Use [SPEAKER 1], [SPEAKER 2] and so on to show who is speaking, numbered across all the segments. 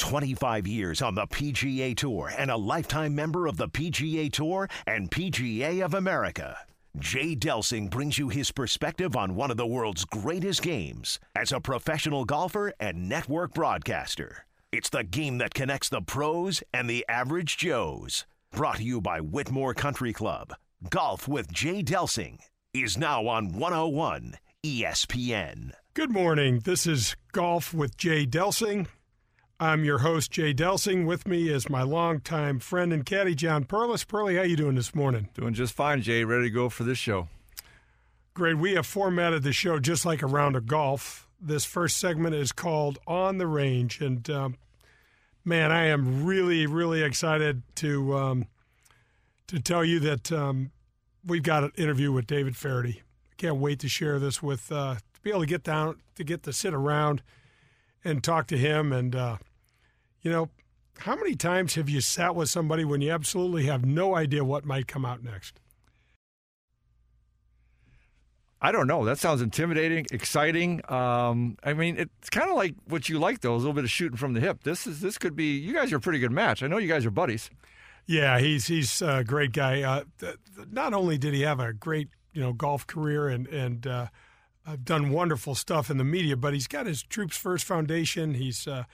[SPEAKER 1] 25 years on the PGA Tour and a lifetime member of the PGA Tour and PGA of America. Jay Delsing brings you his perspective on one of the world's greatest games as a professional golfer and network broadcaster. It's the game that connects the pros and the average Joes. Brought to you by Whitmoor Country Club. Golf with Jay Delsing is now on 101 ESPN.
[SPEAKER 2] Good morning. This is Golf with Jay Delsing. I'm your host, Jay Delsing. With me is my longtime friend and caddy, John Perlis. Pearly, how you doing this morning?
[SPEAKER 3] Doing just fine, Jay. Ready to go for this show.
[SPEAKER 2] Great. We have formatted the show just like a round of golf. This first segment is called On the Range. And um, man, I am really, really excited to um, to tell you that um, we've got an interview with David. I can't wait to share this with uh, to be able to get down to get to sit around and talk to him. And uh, you know, how many times have you sat with somebody when you absolutely have no idea what might come out next?
[SPEAKER 3] I don't know. That sounds intimidating, exciting. Um, I mean, it's kind of like what you like, though, a little bit of shooting from the hip. This is this could be. You guys are a pretty good match. I know you guys are buddies.
[SPEAKER 2] Yeah, he's he's a great guy. Uh, th- th- not only did he have a great you know golf career and and uh, done wonderful stuff in the media, but he's got his Troops First Foundation. He's uh,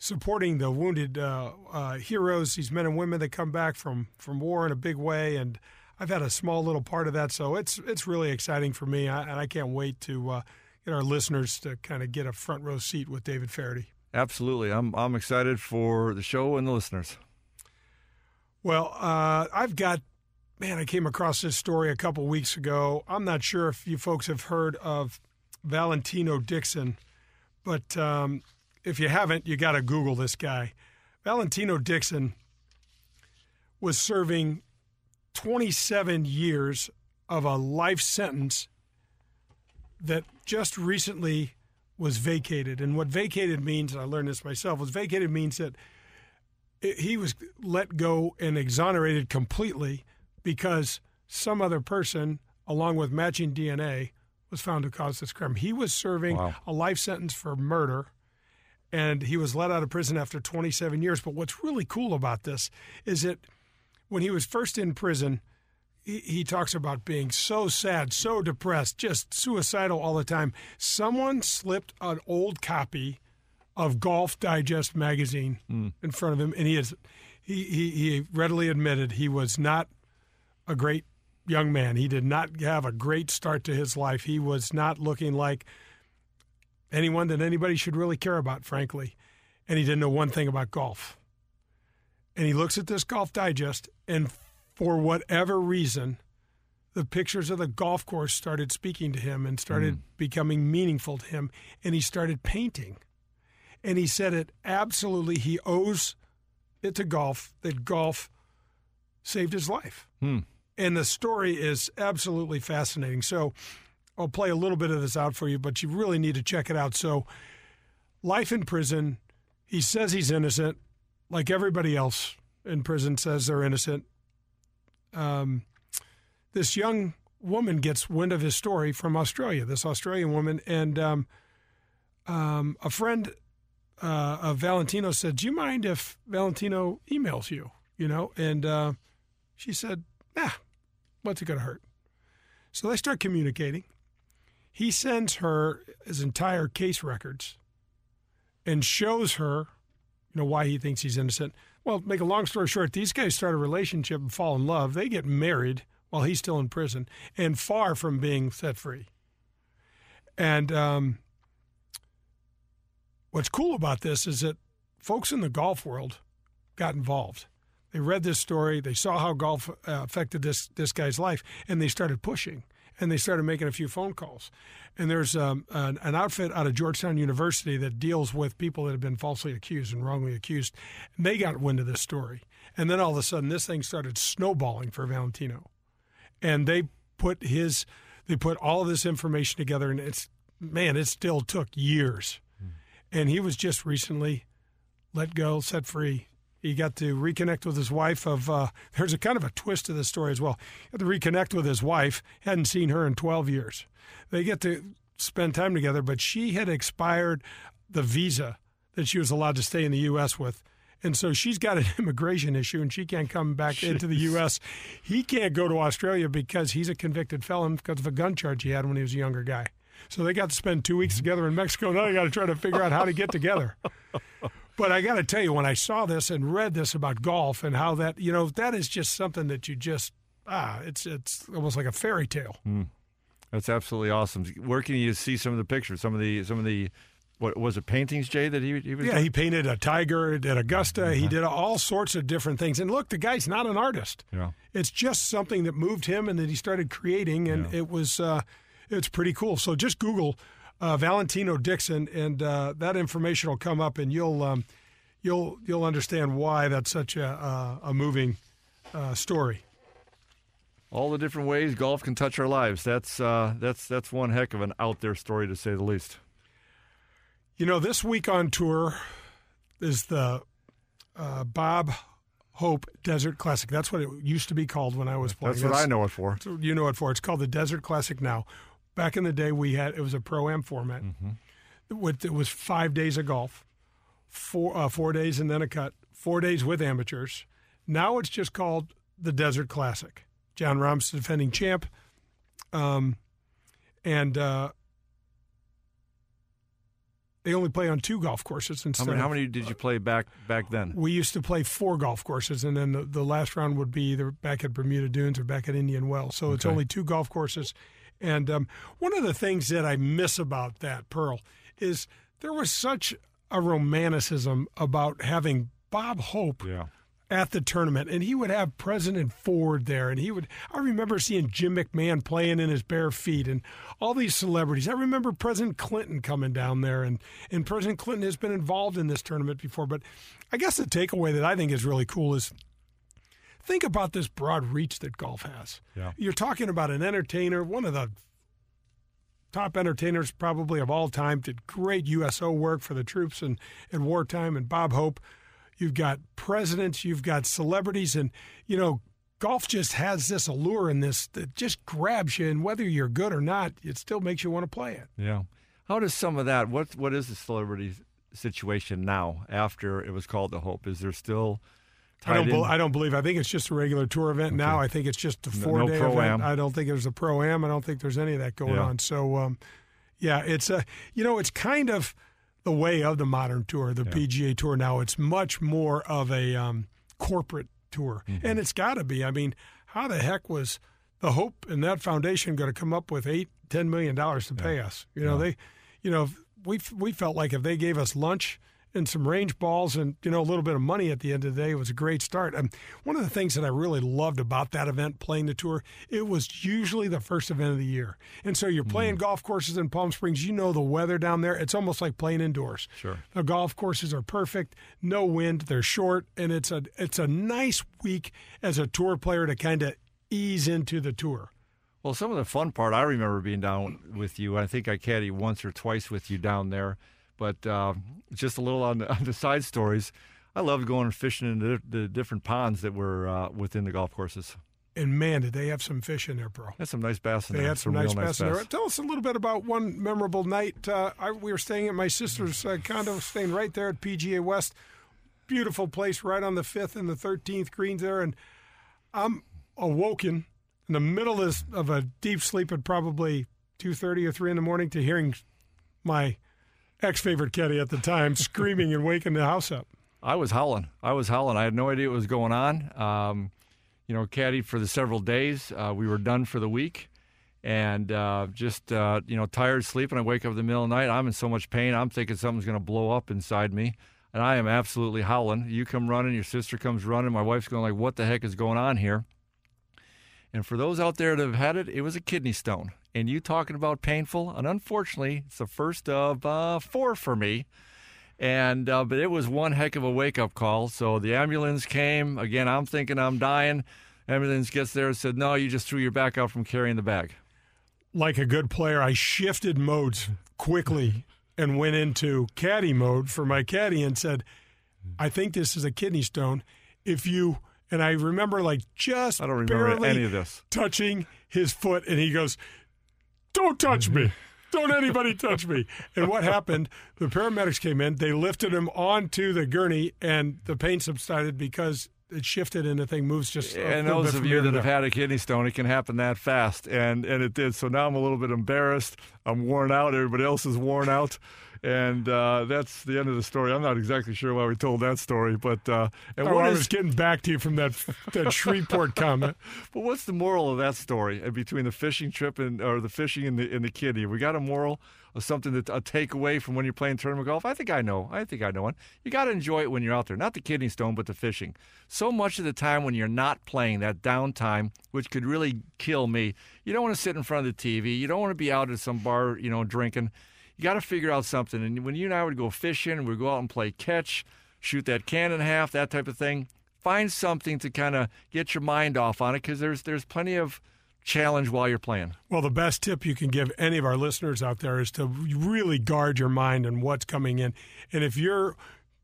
[SPEAKER 2] supporting the wounded uh, uh, heroes, these men and women that come back from from war in a big way, and I've had a small little part of that, so it's it's really exciting for me, I, and I can't wait to uh, get our listeners to kind of get a front row seat with David Feherty.
[SPEAKER 3] Absolutely, I'm I'm excited for the show and the listeners.
[SPEAKER 2] Well, uh, I've got man, I came across this story a couple weeks ago. I'm not sure if you folks have heard of Valentino Dixon, but um, if you haven't, you got to Google this guy. Valentino Dixon was serving 27 years of a life sentence that just recently was vacated. And what vacated means, I learned this myself, was vacated means that he was let go and exonerated completely because some other person, along with matching DNA, was found to cause this crime. He was serving wow. a life sentence for murder and he was let out of prison after 27 years. But what's really cool about this is that when he was first in prison, he, he, talks about being so sad, so depressed, just suicidal all the time. Someone slipped an old copy of Golf Digest magazine mm. in front of him, and he is he, he he readily admitted he was not a great young man. He did not have a great start to his life. He was not looking like anyone that anybody should really care about, frankly. And he didn't know one thing about golf. And he looks at this Golf Digest, and for whatever reason, the pictures of the golf course started speaking to him and started mm. becoming meaningful to him. And he started painting. And he said it absolutely, he owes it to golf that golf saved his life.
[SPEAKER 3] Mm.
[SPEAKER 2] And the story is absolutely fascinating. So, I'll play a little bit of this out for you, but you really need to check it out. So, life in prison. He says he's innocent, like everybody else in prison says they're innocent. Um, this young woman gets wind of his story from Australia. This Australian woman, and um, um, a friend uh, of Valentino said, "Do you mind if Valentino emails you?" You know, and uh, she said, "Nah, what's it going to hurt?" So they start communicating. He sends her his entire case records and shows her, you know, why he thinks he's innocent. Well, make a long story short, these guys start a relationship and fall in love. They get married while he's still in prison and far from being set free. And um, what's cool about this is that folks in the golf world got involved. They read this story, they saw how golf uh, affected this this guy's life, and they started pushing and they started making a few phone calls. And there's um, an, an, outfit out of Georgetown University that deals with people that have been falsely accused and wrongly accused. And they got wind of this story. And then all of a sudden, this thing started snowballing for Valentino. And they put his, they put all of this information together, and it's, man, it still took years. Mm. And he was just recently let go, set free, he got to reconnect with his wife. Of uh, there's a kind of a twist to this story as well. He got to reconnect with his wife. Hadn't seen her in 12 years. They get to spend time together, but she had expired the visa that she was allowed to stay in the U.S. with. And so she's got an immigration issue and she can't come back into the U.S. He can't go to Australia because he's a convicted felon because of a gun charge he had when he was a younger guy. So they got to spend two weeks together in Mexico. Now they got to try to figure out how to get together. But I got to tell you, when I saw this and read this about golf and how that, you know, that is just something that you just, ah, it's it's almost like a fairy tale.
[SPEAKER 3] That's absolutely awesome. Where can you see some of the pictures? Some of the some of the what was it paintings, Jay? That he, he was
[SPEAKER 2] Yeah,
[SPEAKER 3] doing?
[SPEAKER 2] he painted a tiger at Augusta. He did all sorts of different things. And look, the guy's not an artist.
[SPEAKER 3] yeah.
[SPEAKER 2] It's just something that moved him and that he started creating, and it was uh, it's pretty cool. So just Google uh, Valentino Dixon, and uh, that information will come up, and you'll um, you'll you'll understand why that's such a uh, a moving uh, story.
[SPEAKER 3] All the different ways golf can touch our lives. That's uh, that's that's one heck of an out there story to say the least.
[SPEAKER 2] You know, this week on tour is the uh, Bob Hope Desert Classic. That's what it used to be called when I was playing.
[SPEAKER 3] That's what I know it for.
[SPEAKER 2] You know it for. It's called the Desert Classic now. Back in the day, we had it was a pro am format. With it was five days of golf, four uh, four days and then a cut, four days with amateurs. Now it's just called the Desert Classic. Jon Rahm's the defending champ, um, and uh, they only play on two golf courses
[SPEAKER 3] How
[SPEAKER 2] instead.
[SPEAKER 3] many, how many did you play back back then?
[SPEAKER 2] we used to play four golf courses, and then the, the last round would be either back at Bermuda Dunes or back at Indian Wells. So it's only two golf courses. And um, one of the things that I miss about that, Pearl, is there was such a romanticism about having Bob Hope
[SPEAKER 3] Yeah.
[SPEAKER 2] at the tournament, and he would have President Ford there, and he would. I remember seeing Jim McMahon playing in his bare feet, and all these celebrities. I remember President Clinton coming down there, and and President Clinton has been involved in this tournament before. But I guess the takeaway that I think is really cool is. Think about this broad reach that golf has.
[SPEAKER 3] Yeah.
[SPEAKER 2] You're talking about an entertainer, one of the top entertainers probably of all time, did great USO work for the troops and in wartime, and Bob Hope. You've got presidents, you've got celebrities, and you know, golf just has this allure and this that just grabs you, and whether you're good or not, it still makes you want to play it.
[SPEAKER 3] Yeah. How does some of that? What what is the celebrity situation now after it was called the Hope? Is there still
[SPEAKER 2] I don't, I don't believe. I think it's just a regular tour event now. I think it's just a four
[SPEAKER 3] no
[SPEAKER 2] day
[SPEAKER 3] pro-am.
[SPEAKER 2] event. I don't think there's a pro am. I don't think there's any of that going
[SPEAKER 3] Yeah.
[SPEAKER 2] on. So, um, yeah, it's a you know, it's kind of the way of the modern tour, the PGA Tour. Now it's much more of a um, corporate tour,
[SPEAKER 3] Mm-hmm.
[SPEAKER 2] and it's got to be. I mean, how the heck was the Hope and that foundation going to come up with eight, ten million dollars to pay us? You know, they, you know, we we felt like if they gave us lunch and some range balls and you know a little bit of money at the end of the day, it was a great start. And one of the things that I really loved about that event, playing the tour, it was usually the first event of the year, and so you're playing mm. golf courses in Palm Springs. You know the weather down there; it's almost like playing indoors.
[SPEAKER 3] Sure.
[SPEAKER 2] The golf courses are perfect, no wind, they're short, and it's a it's a nice week as a tour player to kind of ease into the tour.
[SPEAKER 3] Well, some of the fun part I remember being down with you. I think I caddied once or twice with you down there, but uh, just a little on the, on the side stories. I loved going fishing in the, the different ponds that were uh, within the golf courses.
[SPEAKER 2] And man, did they have some fish in there, bro.
[SPEAKER 3] Had some nice bass in
[SPEAKER 2] They
[SPEAKER 3] there.
[SPEAKER 2] had some nice
[SPEAKER 3] real
[SPEAKER 2] bass in there. Tell us a little bit about one memorable night. Uh, I, we were staying at my sister's uh, condo, staying right there at PGA West. Beautiful place, right on the fifth and the thirteenth greens there, and I'm awoken in the middle of, this, of a deep sleep at probably two thirty or three in the morning to hearing my ex favorite caddy at the time screaming and waking the house up.
[SPEAKER 3] I was howling. I was howling. I had no idea what was going on. Um, you know, caddied for the several days. Uh, we were done for the week, and uh, just uh, you know, tired, sleeping. I wake up in the middle of the night. I'm in so much pain. I'm thinking something's going to blow up inside me, and I am absolutely howling. You come running. Your sister comes running. My wife's going like, "What the heck is going on here?" And for those out there that have had it, it was a kidney stone. And you talking about painful, and unfortunately, it's the first of uh, four for me and uh, but it was one heck of a wake up call. So the ambulance came again. I'm thinking I'm dying. Ambulance gets there and said, "No, you just threw your back out from carrying the bag."
[SPEAKER 2] like a good player, I shifted modes quickly and went into caddy mode for my caddy and said, I think this is a kidney stone. If you, and I remember like just
[SPEAKER 3] I don't remember any of this.
[SPEAKER 2] touching his foot, and he goes, Don't touch me. Don't anybody touch me. And what happened? The paramedics came in. They lifted him onto the gurney, and the pain subsided because it shifted and the thing moves just.
[SPEAKER 3] and those of you that have had a kidney stone, it can happen that fast, and and it did. So now I'm a little bit embarrassed. I'm worn out. Everybody else is worn out. And uh, that's the end of the story. I'm not exactly sure why we told that story, but uh, and
[SPEAKER 2] oh, I is, was getting back to you from that that Shreveport comment.
[SPEAKER 3] But what's the moral of that story uh, between the fishing trip and or the fishing and the and the kidney? We got a moral of something that a takeaway from when you're playing tournament golf? I think I know. I think I know one. You got to enjoy it when you're out there, not the kidney stone, but the fishing. So much of the time when you're not playing, that downtime, which could really kill me. You don't want to sit in front of the TV. You don't want to be out at some bar, you know, drinking you got to figure out something. And when you and I would go fishing, we'd go out and play catch, shoot that can in half, that type of thing. Find something to kind of get your mind off on it because there's there's plenty of challenge while you're playing.
[SPEAKER 2] Well, the best tip you can give any of our listeners out there is to really guard your mind and what's coming in. And if you're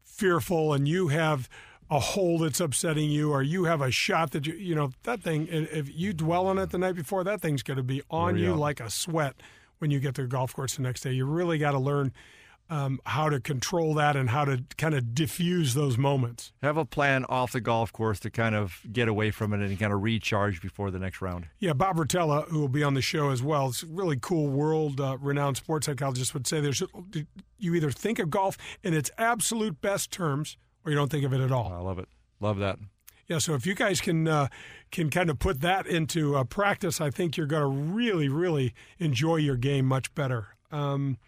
[SPEAKER 2] fearful and you have a hole that's upsetting you or you have a shot that you you know that thing if you dwell on it the night before that thing's going to be on you like a sweat when you get to the golf course the next day. You really got to learn um, how to control that and how to kind of diffuse those moments.
[SPEAKER 3] Have a plan off the golf course to kind of get away from it and kind of recharge before the next round.
[SPEAKER 2] Yeah, Bob Rotella, who will be on the show as well, it's a really cool world uh, renowned sports psychologist, would say there's you either think of golf in its absolute best terms or you don't think of it at all.
[SPEAKER 3] I love it. Love that.
[SPEAKER 2] Yeah, so if you guys can uh, can kind of put that into uh, practice, I think you're going to really, really enjoy your game much better. Um,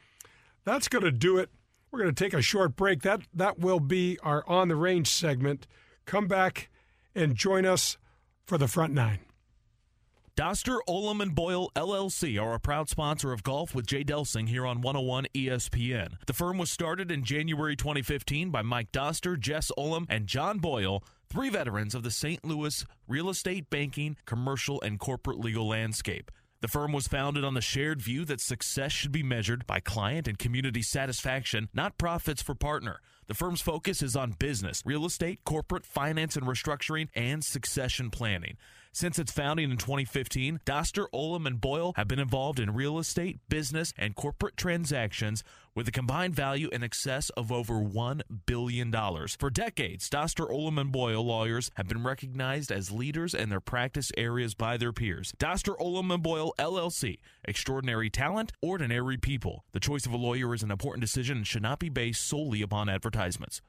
[SPEAKER 2] that's going to do it. We're going to take a short break. That that will be our on the range segment. Come back and join us for the front nine.
[SPEAKER 4] Doster, Ullom, and Boyle LLC are a proud sponsor of Golf with Jay Delsing here on 101 ESPN. The firm was started in January 2015 by Mike Doster, Jess Ullom, and John Boyle three veterans of the St. Louis real estate, banking, commercial, and corporate legal landscape. The firm was founded on the shared view that success should be measured by client and community satisfaction, not profits for partner. The firm's focus is on business, real estate, corporate, finance and restructuring, and succession planning. Since its founding in 2015, Doster, Ullom, and Boyle have been involved in real estate, business, and corporate transactions with a combined value in excess of over $1 billion. For decades, Doster, Ullom, and Boyle lawyers have been recognized as leaders in their practice areas by their peers. Doster, Ullom, and Boyle, LLC. Extraordinary talent, ordinary people. The choice of a lawyer is an important decision and should not be based solely upon advertisements.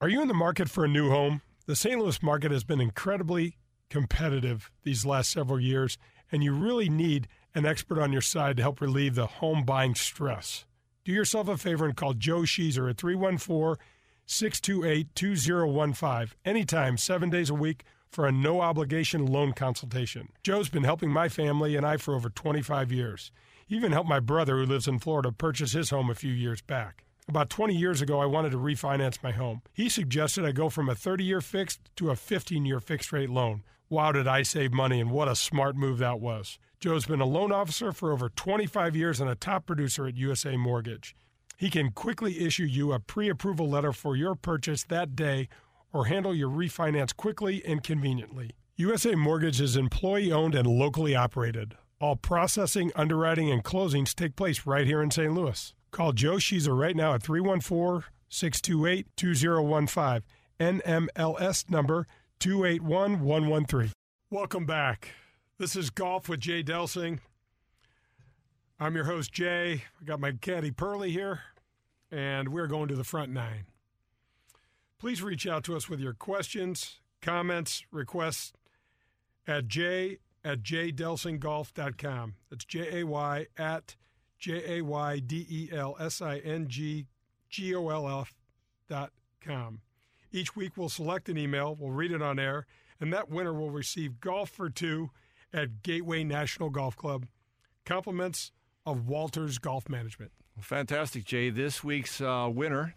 [SPEAKER 2] Are you in the market for a new home? The St. Louis market has been incredibly competitive these last several years, and you really need an expert on your side to help relieve the home buying stress. Do yourself a favor and call Joe Sheezer at 314 628 2015 anytime, seven days a week for a no obligation loan consultation. Joe's been helping my family and I for over 25 years. He even helped my brother, who lives in Florida, purchase his home a few years back. About 20 years ago, I wanted to refinance my home. He suggested I go from a 30 year fixed to a 15 year fixed rate loan. Wow, did I save money, and what a smart move that was. Joe's been a loan officer for over 25 years and a top producer at USA Mortgage. He can quickly issue you a pre approval letter for your purchase that day or handle your refinance quickly and conveniently. USA Mortgage is employee owned and locally operated. All processing, underwriting, and closings take place right here in St. Louis. Call Joe Sheezer right now at 314 628 2015. NMLS number 281 113. Welcome back. This is Golf with Jay Delsing. I'm your host, Jay. I got my caddy Pearly here, and we're going to the front nine. Please reach out to us with your questions, comments, requests at jay at jaydelsinggolf.com. That's J A Y at J A Y D E L S I N G G O L F dot com. Each week we'll select an email, we'll read it on air, and that winner will receive golf for two at Gateway National Golf Club. Compliments of Walters Golf Management.
[SPEAKER 3] Well, fantastic, Jay. This week's uh, winner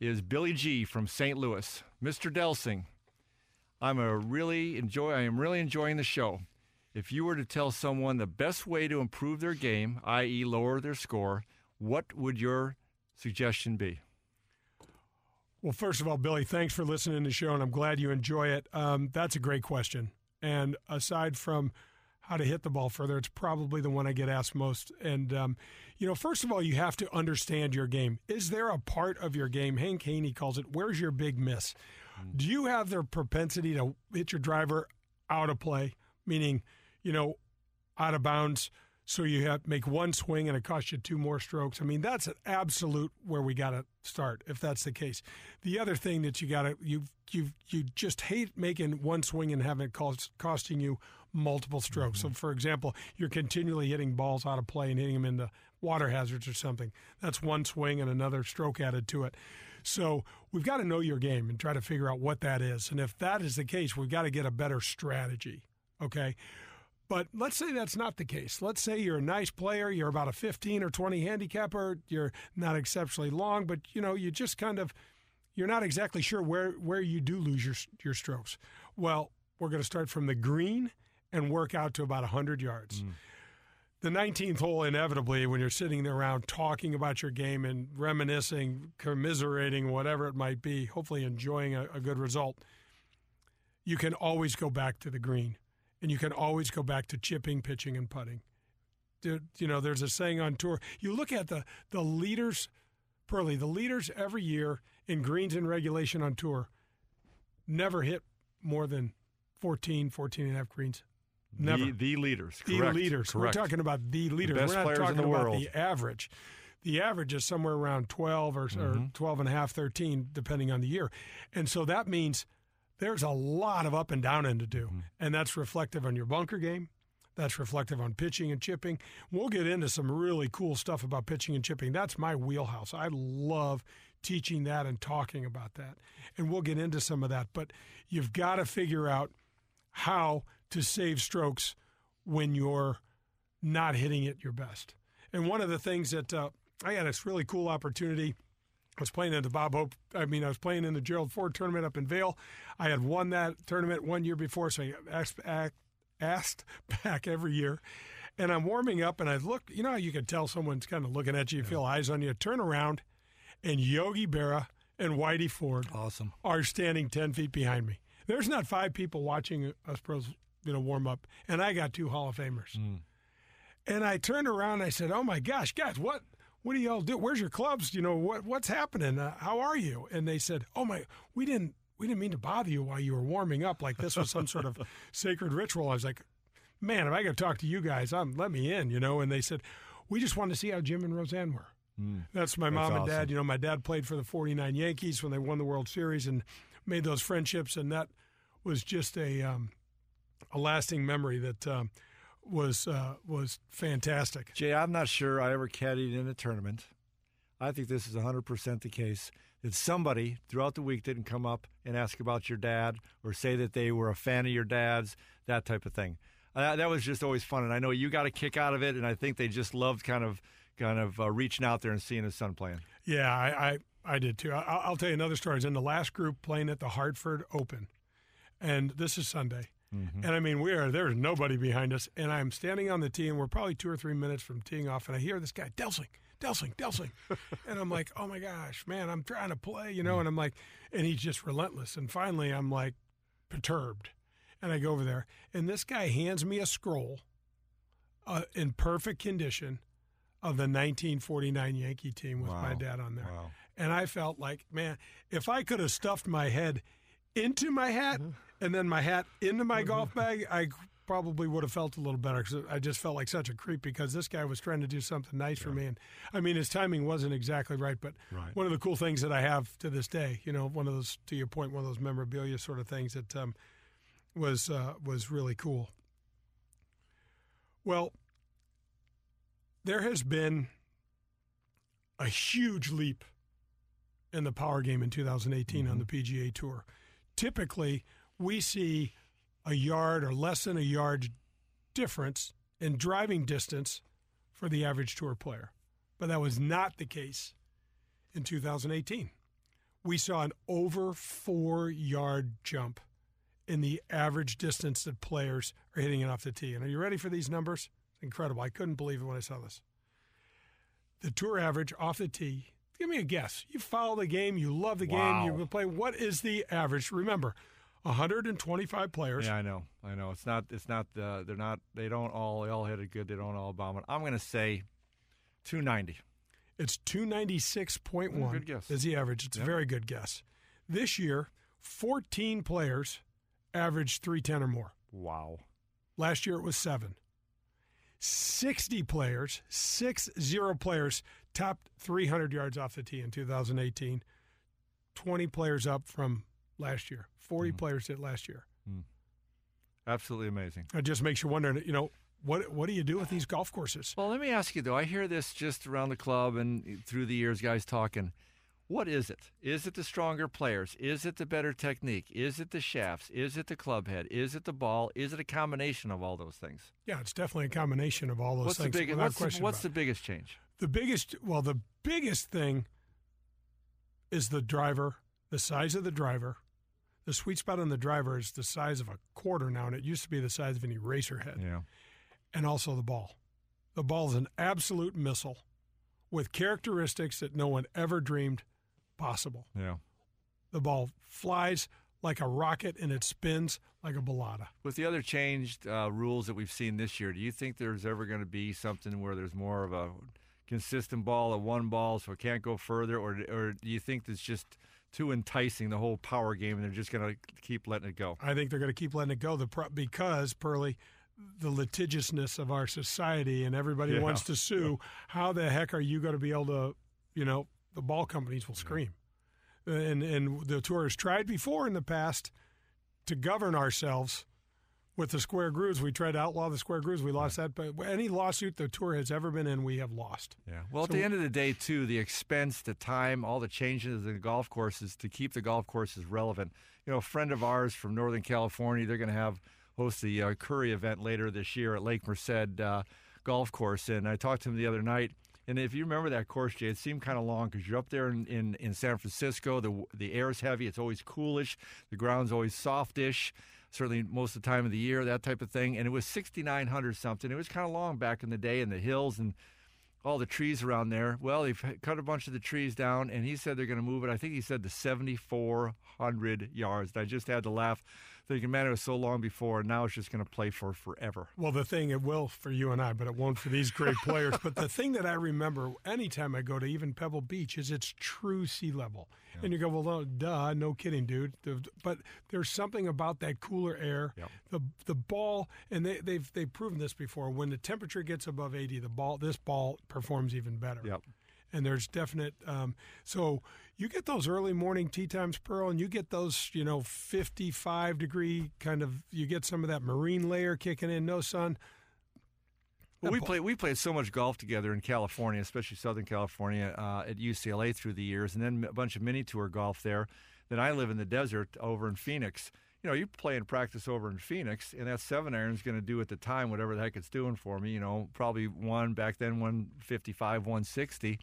[SPEAKER 3] is Billy G from St. Louis. Mr. Delsing, I'm a really enjoy I am really enjoying the show. If you were to tell someone the best way to improve their game, i.e. lower their score, what would your suggestion be?
[SPEAKER 2] Well, first of all, Billy, thanks for listening to the show, and I'm glad you enjoy it. Um, that's a great question. And aside from how to hit the ball further. It's probably the one I get asked most. And, um, you know, first of all, you have to understand your game. Is there a part of your game, Hank Haney calls it, where's your big miss? Mm. Do you have the propensity to hit your driver out of play, meaning, you know, out of bounds? So you have make one swing and it costs you two more strokes. I mean, that's an absolute where we got to start if that's the case. The other thing that you got to you you you just hate making one swing and having it cost, costing you multiple strokes. Mm-hmm. So, for example, you're continually hitting balls out of play and hitting them into water hazards or something. That's one swing and another stroke added to it. So, we've got to know your game and try to figure out what that is. And if that is the case, we've got to get a better strategy. Okay. But let's say that's not the case. Let's say you're a nice player, you're about a 15 or 20 handicapper, you're not exceptionally long, but you know, you just kind of you're not exactly sure where where you do lose your your strokes. Well, we're going to start from the green and work out to about 100 yards. Mm. The 19th hole, inevitably, when you're sitting around talking about your game and reminiscing, commiserating, whatever it might be, hopefully enjoying a, a good result, you can always go back to the green and you can always go back to chipping, pitching, and putting. You know, there's a saying on tour. You look at the the leaders, Pearly, the leaders every year in greens and regulation on tour never hit more than 14, 14 and a half greens. Never.
[SPEAKER 3] The, the leaders.
[SPEAKER 2] The
[SPEAKER 3] correct.
[SPEAKER 2] leaders.
[SPEAKER 3] Correct.
[SPEAKER 2] We're talking about the leaders.
[SPEAKER 3] The
[SPEAKER 2] We're not talking about
[SPEAKER 3] world.
[SPEAKER 2] the average. The average is somewhere around 12 or,
[SPEAKER 3] Mm-hmm.
[SPEAKER 2] or 12 and a half, 13, depending on the year. And so that means there's a lot of up and down end to do.
[SPEAKER 3] Mm-hmm.
[SPEAKER 2] And that's reflective on your bunker game. That's reflective on pitching and chipping. We'll get into some really cool stuff about pitching and chipping. That's my wheelhouse. I love teaching that and talking about that. And we'll get into some of that. But you've got to figure out how to save strokes when you're not hitting it your best. And one of the things that uh, I had this really cool opportunity. I was playing in the Bob Hope. I mean, I was playing in the Gerald Ford tournament up in Vail. I had won that tournament one year before, so I asked, asked back every year. And I'm warming up, and I look. You know, how you can tell someone's kind of looking at you. You feel eyes on you. Turn around, and Yogi Berra and Whitey Ford
[SPEAKER 5] Awesome.
[SPEAKER 2] are standing 10 feet behind me. There's not five people watching us pros, you know, warm up, and I got two Hall of Famers. Hmm. And I turned around and I said, "Oh my gosh, guys, what what do y'all do? Where's your clubs? You know, what what's happening? Uh, how are you?" And they said, "Oh my, we didn't we didn't mean to bother you while you were warming up like this was some sort of sacred ritual." I was like, "Man, if I got to talk to you guys, um, let me in," you know. And they said, "We just wanted to see how Jim and Roseanne were." That's my mom and
[SPEAKER 3] awesome.
[SPEAKER 2] dad. You know, my dad played for the 49 Yankees when they won the World Series and made those friendships, and that was just a um, a lasting memory that um, was uh, was fantastic.
[SPEAKER 5] Jay, I'm not sure I ever caddied in a tournament. I think this is 100% the case that somebody throughout the week didn't come up and ask about your dad or say that they were a fan of your dad's, that type of thing. Uh, that was just always fun, and I know you got a kick out of it, and I think they just loved kind of kind of uh, reaching out there and seeing his son playing.
[SPEAKER 2] Yeah, I I, I did too. I, I'll tell you another story. I was in the last group playing at the Hartford Open, and this is Sunday. And I mean, we are there's nobody behind us, and I'm standing on the tee, and we're probably two or three minutes from teeing off, and I hear this guy Delsing, Delsing, Delsing, and I'm like, oh my gosh, man, I'm trying to play, you know, and I'm like, and he's just relentless, and finally I'm like perturbed, and I go over there, and this guy hands me a scroll, uh, in perfect condition, of the 1949 Yankee team with my dad on there,
[SPEAKER 5] Wow.
[SPEAKER 2] and I felt like, man, if I could have stuffed my head into my hat and then my hat into my golf bag, I probably would have felt a little better because I just felt like such a creep because this guy was trying to do something nice for me. And I mean, his timing wasn't exactly right, but
[SPEAKER 5] Right.
[SPEAKER 2] one of the cool things that I have to this day, you know, one of those, to your point, one of those memorabilia sort of things that um, was uh, was really cool. Well, there has been a huge leap in the power game in 2018 on the PGA Tour. Typically, we see a yard or less than a yard difference in driving distance for the average tour player. But that was not the case in 2018. We saw an over four yard jump in the average distance that players are hitting it off the tee. And are you ready for these numbers? Incredible. I couldn't believe it when I saw this. The tour average off the tee, give me a guess. You follow the game, you love the
[SPEAKER 3] Wow.
[SPEAKER 2] game, you play. What is the average? Remember, 125 players.
[SPEAKER 3] Yeah, I know. I know. It's not. It's not. The, they're not. They don't all. They all hit it good. They don't all bomb it. I'm going to say 290.
[SPEAKER 2] It's 296.1
[SPEAKER 3] Mm, good guess.
[SPEAKER 2] is the average. It's a very good guess. This year, 14 players averaged 310 or more.
[SPEAKER 3] Wow.
[SPEAKER 2] Last year it was seven. 60 players, six zero players, topped 300 yards off the tee in 2018. 20 players up from last year. 40
[SPEAKER 3] Mm-hmm.
[SPEAKER 2] players did last year.
[SPEAKER 3] Absolutely amazing.
[SPEAKER 2] It just makes you wonder, you know, what what do you do with these golf courses?
[SPEAKER 3] Well, let me ask you though. I hear this just around the club and through the years, guys talking. What is it? Is it the stronger players? Is it the better technique? Is it the shafts? Is it the club head? Is it the ball? Is it a combination of all those things?
[SPEAKER 2] Yeah, it's definitely a combination of all those
[SPEAKER 3] what's
[SPEAKER 2] things.
[SPEAKER 3] biggest?
[SPEAKER 2] without
[SPEAKER 3] What's, the, what's the biggest change?
[SPEAKER 2] The biggest, well, the biggest thing is the driver, the size of the driver. The sweet spot on the driver is the size of a quarter now, and it used to be the size of an eraser head.
[SPEAKER 3] Yeah.
[SPEAKER 2] And also the ball. The ball is an absolute missile with characteristics that no one ever dreamed possible.
[SPEAKER 3] Yeah.
[SPEAKER 2] The ball flies like a rocket and it spins like a balata.
[SPEAKER 3] With the other changed uh, rules that we've seen this year, do you think there's ever going to be something where there's more of a consistent ball, a one ball, so it can't go further, or or do you think it's just too enticing the whole power game, and they're just going to keep letting it go?
[SPEAKER 2] I think they're going to keep letting it go the pro- because Pearly, the litigiousness of our society and everybody
[SPEAKER 3] Yeah.
[SPEAKER 2] wants to sue. How the heck are you going to be able to, you know, the ball companies will scream, and and the tour has tried before in the past to govern ourselves. With the square grooves, we tried to outlaw the square grooves. We lost that, but any lawsuit the tour has ever been in, we have lost.
[SPEAKER 3] Yeah. Well, at
[SPEAKER 2] So-
[SPEAKER 3] the end of the day, too, the expense, the time, all the changes in the golf courses to keep the golf courses relevant. You know, a friend of ours from Northern California, they're going to have host the uh, Curry event later this year at Lake Merced uh, Golf Course, and I talked to him the other night. And if you remember that course, Jay, it seemed kind of long because you're up there in, in, in San Francisco. The the air is heavy. It's always coolish. The ground's always softish. Certainly most of the time of the year, that type of thing. And it was 6,900 something. It was kind of long back in the day in the hills and all the trees around there. Well, they've cut a bunch of the trees down, and he said they're going to move it. I think he said to 7,400 yards. And I just had to laugh, thinking, man, it was so long before, and now it's just going to play for forever.
[SPEAKER 2] Well, the thing it will for you and I, but it won't for these great players. but the thing that I remember anytime I go to even Pebble Beach is it's true sea level. And you go, well, no, duh, no kidding, dude. But there's something about that cooler air,
[SPEAKER 3] Yep.
[SPEAKER 2] the the ball, and they, they've they've proven this before. When the temperature gets above 80, the ball this ball performs even better.
[SPEAKER 3] Yep.
[SPEAKER 2] And there's definite. Um, so you get those early morning tee times, Pearl, and you get those, you know, 55 degree kind of. You get some of that marine layer kicking in. No sun.
[SPEAKER 3] Well, we played we played so much golf together in California, especially Southern California, uh, at UCLA through the years, and then a bunch of mini tour golf there. Then I live in the desert over in Phoenix. You know, you play and practice over in Phoenix, and that seven iron is going to do at the time whatever the heck it's doing for me. You know, probably one back then, one fifty five, one sixty.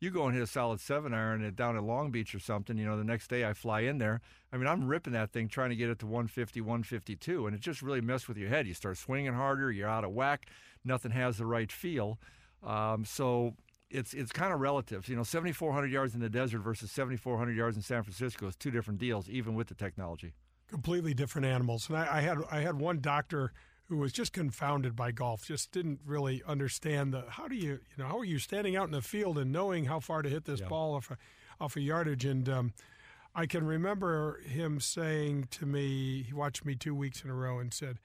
[SPEAKER 3] You go and hit a solid seven iron at, down at Long Beach or something. You know, the next day I fly in there. I mean, I'm ripping that thing trying to get it to 150, 152, and it just really messed with your head. You start swinging harder, you're out of whack, nothing has the right feel. Um, so it's it's kind of relative. You know, 7,400 yards in the desert versus 7,400 yards in San Francisco is two different deals, even with the technology.
[SPEAKER 2] completely different animals. And I, I had I had one doctor who was just confounded by golf, just didn't really understand the how do you you know how are you standing out in the field and knowing how far to hit this ball off a, off a yardage. And um, I can remember him saying to me, he watched me two weeks in a row and said,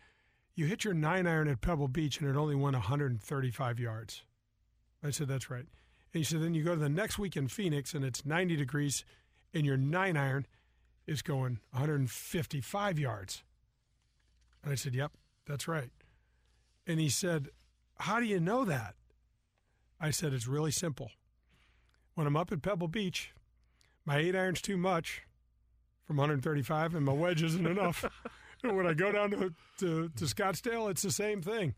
[SPEAKER 2] "You hit your nine iron at Pebble Beach and it only went 135 yards." I said, "That's right." And he said, "Then you go to the next week in Phoenix and it's 90 degrees, and your nine iron." is going 155 yards. And I said, Yep, that's right. And he said, How do you know that? I said, It's really simple. When I'm up at Pebble Beach, my eight iron's too much from 135, and my wedge isn't enough. and when I go down to, to, to Scottsdale, it's the same thing.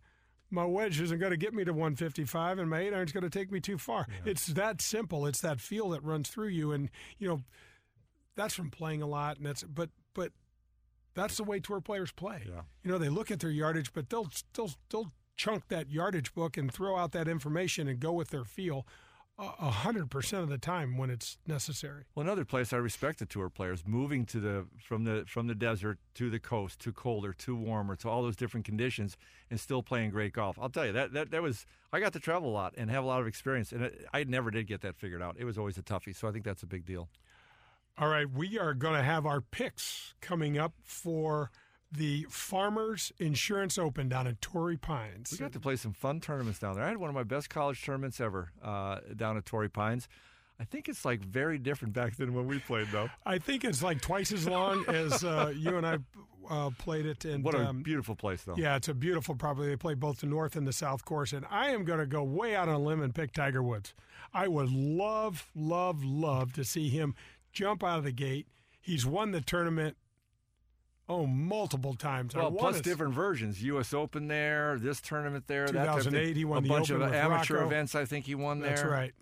[SPEAKER 2] My wedge isn't going to get me to 155, and my eight iron's going to take me too far. It's that simple. It's that feel that runs through you. And, you know, that's from playing a lot, and that's but but that's the way tour players play.
[SPEAKER 3] Yeah.
[SPEAKER 2] You know, they look at their yardage, but they'll still they'll chunk that yardage book and throw out that information and go with their feel. a hundred percent of the time when it's necessary.
[SPEAKER 3] Well, another place I respect the tour players moving to the from the from the desert to the coast to colder to warmer to all those different conditions and still playing great golf. I'll tell you that that, that was I got to travel a lot and have a lot of experience, and it, I never did get that figured out. It was always a toughie, so I think that's a big deal.
[SPEAKER 2] All right, we are going to have our picks coming up for the Farmers Insurance Open down at Torrey Pines.
[SPEAKER 3] We got to play some fun tournaments down there. I had one of my best college tournaments ever uh, down at Torrey Pines. I think it's like very different back than when we played, though.
[SPEAKER 2] I think it's like twice as long as uh, you and I uh, played it. And
[SPEAKER 3] what a
[SPEAKER 2] um,
[SPEAKER 3] beautiful place, though.
[SPEAKER 2] Yeah, it's a beautiful property. They play both the north and the south course. And I am going to go way out on a limb and pick Tiger Woods. I would love, love, love to see him jump out of the gate. He's won the tournament Oh, multiple times.
[SPEAKER 3] Well, plus different versions. U.S. Open there, this tournament there. 2008,
[SPEAKER 2] he won
[SPEAKER 3] a bunch
[SPEAKER 2] Open
[SPEAKER 3] of amateur
[SPEAKER 2] Rocco.
[SPEAKER 3] events. I think he won there.
[SPEAKER 2] That's right.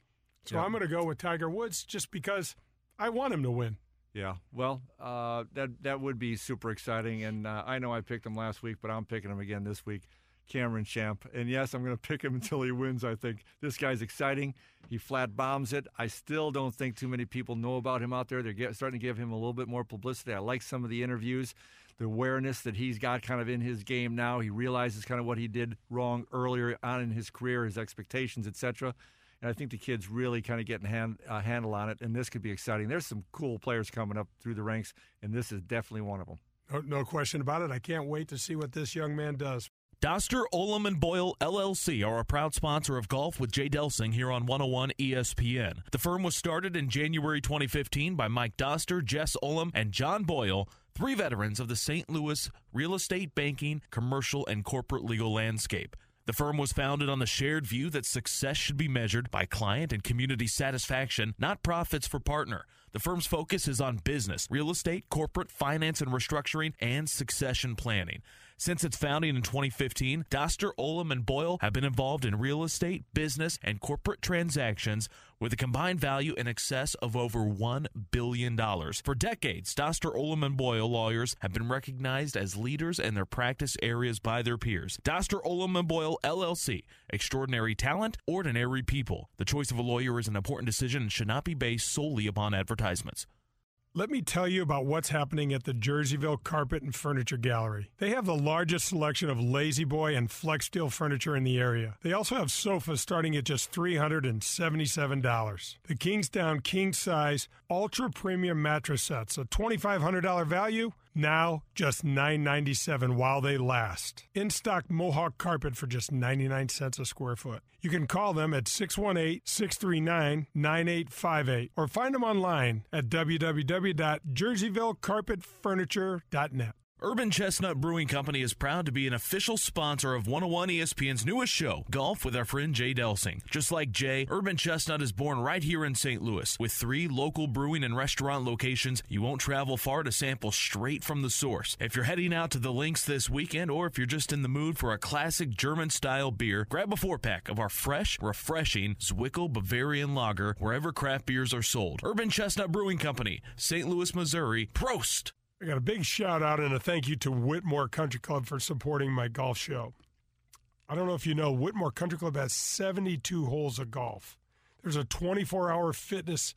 [SPEAKER 2] So I'm going to go with Tiger Woods just because I want him to win.
[SPEAKER 3] Yeah, well, uh, that that would be super exciting, and uh, I know I picked him last week, but I'm picking him again this week. Cameron Champ. And yes, I'm going to pick him until he wins, I think. This guy's exciting. He flat bombs it. I still don't think too many people know about him out there. They're get, starting to give him a little bit more publicity. I like some of the interviews, the awareness that he's got kind of in his game now. He realizes kind of what he did wrong earlier on in his career, his expectations, etc. And I think the kid's really kind of getting a hand, uh, handle on it, and this could be exciting. There's some cool players coming up through the ranks, and this is definitely one of them.
[SPEAKER 2] No, no question about it. I can't wait to see what this young man does.
[SPEAKER 4] Doster, Ullom, and Boyle LLC are a proud sponsor of Golf with Jay Delsing here on 101 ESPN. The firm was started in January 2015 by Mike Doster, Jess Ullom, and John Boyle, three veterans of the St. Louis real estate, banking, commercial, and corporate legal landscape. The firm was founded on the shared view that success should be measured by client and community satisfaction, not profits for partner. The firm's focus is on business, real estate, corporate, finance and restructuring, and succession planning. Since its founding in 2015, Doster, Ullom, and Boyle have been involved in real estate, business, and corporate transactions with a combined value in excess of over $1 billion. For decades, Doster, Ullom, and Boyle lawyers have been recognized as leaders in their practice areas by their peers. Doster, Ullom, and Boyle, LLC. Extraordinary talent, ordinary people. The choice of a lawyer is an important decision and should not be based solely upon advertisements.
[SPEAKER 2] Let me tell you about what's happening at the Jerseyville Carpet and Furniture Gallery. They have the largest selection of La-Z-Boy and Flexsteel furniture in the area. They also have sofas starting at just $377. The Kingsdown King Size Ultra Premium Mattress Sets, a $2,500 value, now just 997 while they last. In stock Mohawk carpet for just 99 cents a square foot. You can call them at 618 639 9858 or find them online at www.jerseyvillecarpetfurniture.net.
[SPEAKER 4] Urban Chestnut Brewing Company is proud to be an official sponsor of 101 ESPN's newest show, Golf with our friend Jay Delsing. Just like Jay, Urban Chestnut is born right here in St. Louis. With three local brewing and restaurant locations, you won't travel far to sample straight from the source. If you're heading out to the links this weekend, or if you're just in the mood for a classic German style beer, grab a four pack of our fresh, refreshing Zwickel Bavarian Lager wherever craft beers are sold. Urban Chestnut Brewing Company, St. Louis, Missouri. Prost!
[SPEAKER 2] I got a big shout out and a thank you to Whitmoor Country Club for supporting my golf show. I don't know if you know, Whitmoor Country Club has 72 holes of golf. There's a 24-hour fitness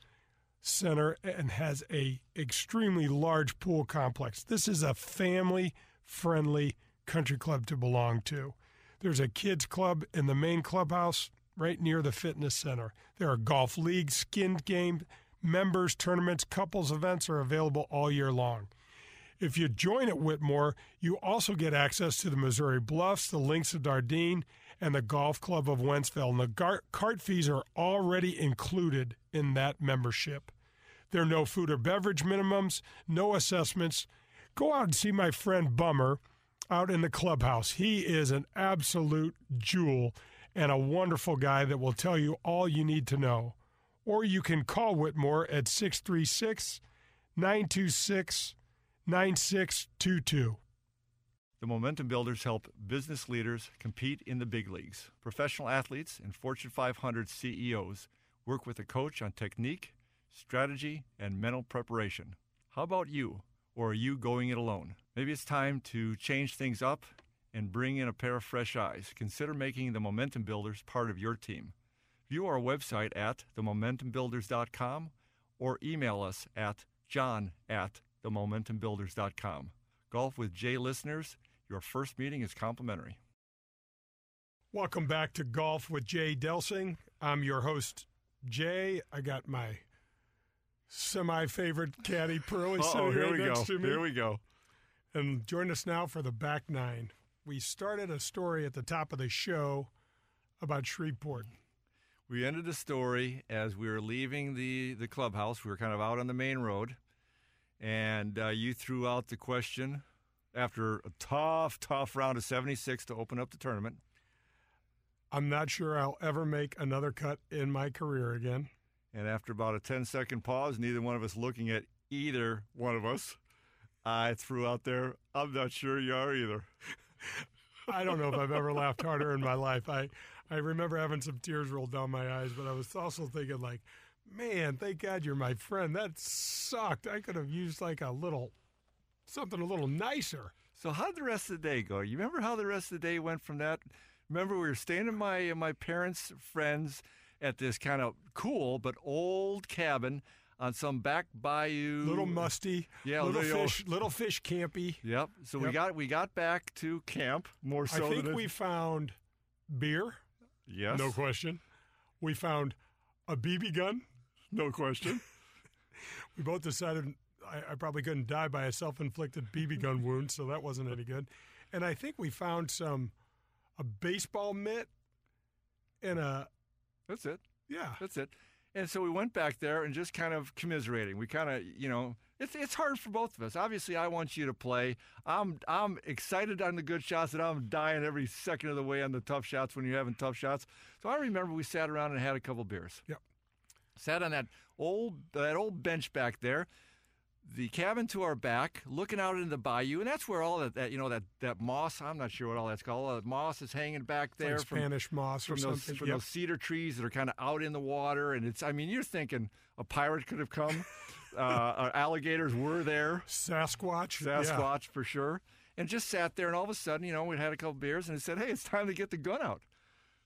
[SPEAKER 2] center and has a extremely large pool complex. This is a family-friendly country club to belong to. There's a kids club in the main clubhouse right near the fitness center. There are golf leagues, skinned game, members, tournaments, couples events are available all year long. If you join at Whitmoor, you also get access to the Missouri Bluffs, the Links of Dardenne, and the Golf Club of Wentzville. And the gar- cart fees are already included in that membership. There are no food or beverage minimums, no assessments. Go out and see my friend Bummer out in the clubhouse. He is an absolute jewel and a wonderful guy that will tell you all you need to know. Or you can call Whitmoor at 636 926 9622.
[SPEAKER 3] The Momentum Builders help business leaders compete in the big leagues. Professional athletes and Fortune 500 CEOs work with a coach on technique, strategy, and mental preparation. How about you? Or are you going it alone? Maybe it's time to change things up and bring in a pair of fresh eyes. Consider making the Momentum Builders part of your team. view our website at themomentumbuilders.com or email us at john at themomentumbuilders.com. Golf with Jay listeners, your first meeting is complimentary.
[SPEAKER 2] Welcome back to Golf with Jay Delsing. I'm your host, Jay. I got my semi favorite caddy, Pearly, sitting
[SPEAKER 3] here
[SPEAKER 2] right next
[SPEAKER 3] go.
[SPEAKER 2] to me.
[SPEAKER 3] Here we go.
[SPEAKER 2] And join us now for the back nine. We started a story at the top of the show about Shreveport.
[SPEAKER 3] We ended the story as we were leaving the, the clubhouse. We were kind of out on the main road, and uh, you threw out the question after a tough, tough round of 76 to open up the tournament.
[SPEAKER 2] I'm not sure I'll ever make another cut in my career again.
[SPEAKER 3] And after about a 10 second pause, neither one of us looking at either one of us, I threw out there, I'm not sure you are either.
[SPEAKER 2] I don't know if I've ever laughed harder in my life. I, I remember having some tears roll down my eyes, but I was also thinking, like, man, thank God you're my friend. That sucked. I could have used like a little, something a little nicer.
[SPEAKER 3] So how did the rest of the day go? You remember how the rest of the day went from that? Remember we were staying in my my parents' friends at this kind of cool but old cabin on some back bayou.
[SPEAKER 2] Little musty.
[SPEAKER 3] Yeah,
[SPEAKER 2] Little
[SPEAKER 3] little-
[SPEAKER 2] fish. Little fish campy.
[SPEAKER 3] Yep. So we got we got back to camp more so
[SPEAKER 2] I think
[SPEAKER 3] than
[SPEAKER 2] we found beer.
[SPEAKER 3] yes
[SPEAKER 2] No question. We found a BB gun.
[SPEAKER 3] No question.
[SPEAKER 2] We both decided I, I probably couldn't die by a self-inflicted BB gun wound, so that wasn't any good. And I think we found some a baseball mitt and a
[SPEAKER 3] that's it.
[SPEAKER 2] Yeah.
[SPEAKER 3] that's it. And so we went back there and just kind of commiserating. We kind of you know it's it's hard for both of us. Obviously I want you to play. I'm I'm excited on the good shots and I'm dying every second of the way on the tough shots when you're having tough shots. So I remember we sat around and had a couple beers.
[SPEAKER 2] Yep.
[SPEAKER 3] Sat on that old that old bench back there the cabin to our back looking out into the bayou and that's where all that, that you know that, that moss i'm not sure what all that's called all that moss is hanging back
[SPEAKER 2] Like
[SPEAKER 3] there from,
[SPEAKER 2] Spanish moss or
[SPEAKER 3] from those
[SPEAKER 2] something.
[SPEAKER 3] from
[SPEAKER 2] Yep.
[SPEAKER 3] those cedar trees that are kind of out in the water and it's i mean you're thinking a pirate could have come uh, uh, alligators were there
[SPEAKER 2] Sasquatch. yeah.
[SPEAKER 3] sasquatch for sure and just sat there and all of a sudden you know we'd had a couple beers and it said hey it's time to get the gun out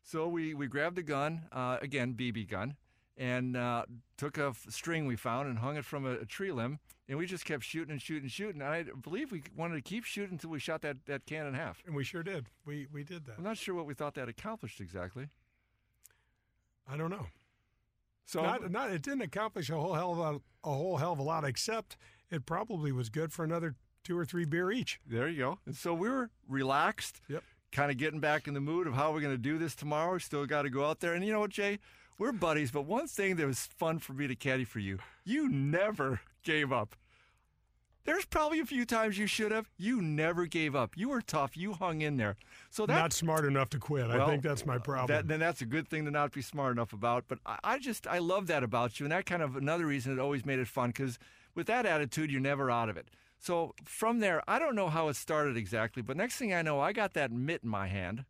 [SPEAKER 3] so we, we grabbed the gun, uh, again, BB gun, and uh, took a f- string we found and hung it from a, a tree limb, and we just kept shooting and shooting and shooting. And I believe we wanted to keep shooting until we shot that, that can in half.
[SPEAKER 2] And we sure did. We we did that.
[SPEAKER 3] I'm not sure what we thought that accomplished exactly.
[SPEAKER 2] I don't know.
[SPEAKER 3] So
[SPEAKER 2] Not, not it didn't accomplish a whole hell of a, a whole hell of a lot, except it probably was good for another two or three beer each.
[SPEAKER 3] there you go. And so we were relaxed,
[SPEAKER 2] Yep.
[SPEAKER 3] kind of getting back in the mood of how we're going to do this tomorrow. We Still got to go out there. And you know what, Jay? We're buddies, but one thing that was fun for me to caddy for you, you never gave up. There's probably a few times you should have. You never gave up. You were tough. You hung in there. So that
[SPEAKER 2] not smart enough to quit. I think that's my problem.
[SPEAKER 3] That, then that's a good thing to not be smart enough about. But I, I just I love that about you, and that kind of another reason it always made it fun because with that attitude, you're never out of it. So from there, I don't know how it started exactly, but next thing I know, I got that mitt in my hand.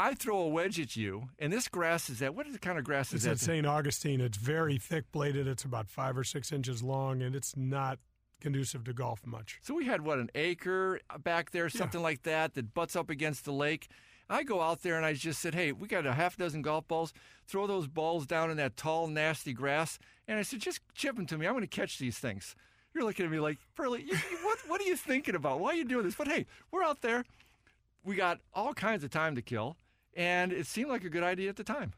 [SPEAKER 3] I throw a wedge at you, and this grass is that. What is What kind of grass
[SPEAKER 2] it's
[SPEAKER 3] is
[SPEAKER 2] at
[SPEAKER 3] that?
[SPEAKER 2] St. Augustine. It's very thick bladed. It's about five or six inches long, and it's not conducive to golf much.
[SPEAKER 3] So we had what an acre back there, something like that, that butts up against the lake. I go out there and I just said, "Hey, we got a half dozen golf balls. Throw those balls down in that tall, nasty grass." And I said, "Just chip them to me. I'm going to catch these things." You're looking at me like, "Pearly, you- what? What are you thinking about? Why are you doing this?" But hey, we're out there. We got all kinds of time to kill, and it seemed like a good idea at the time.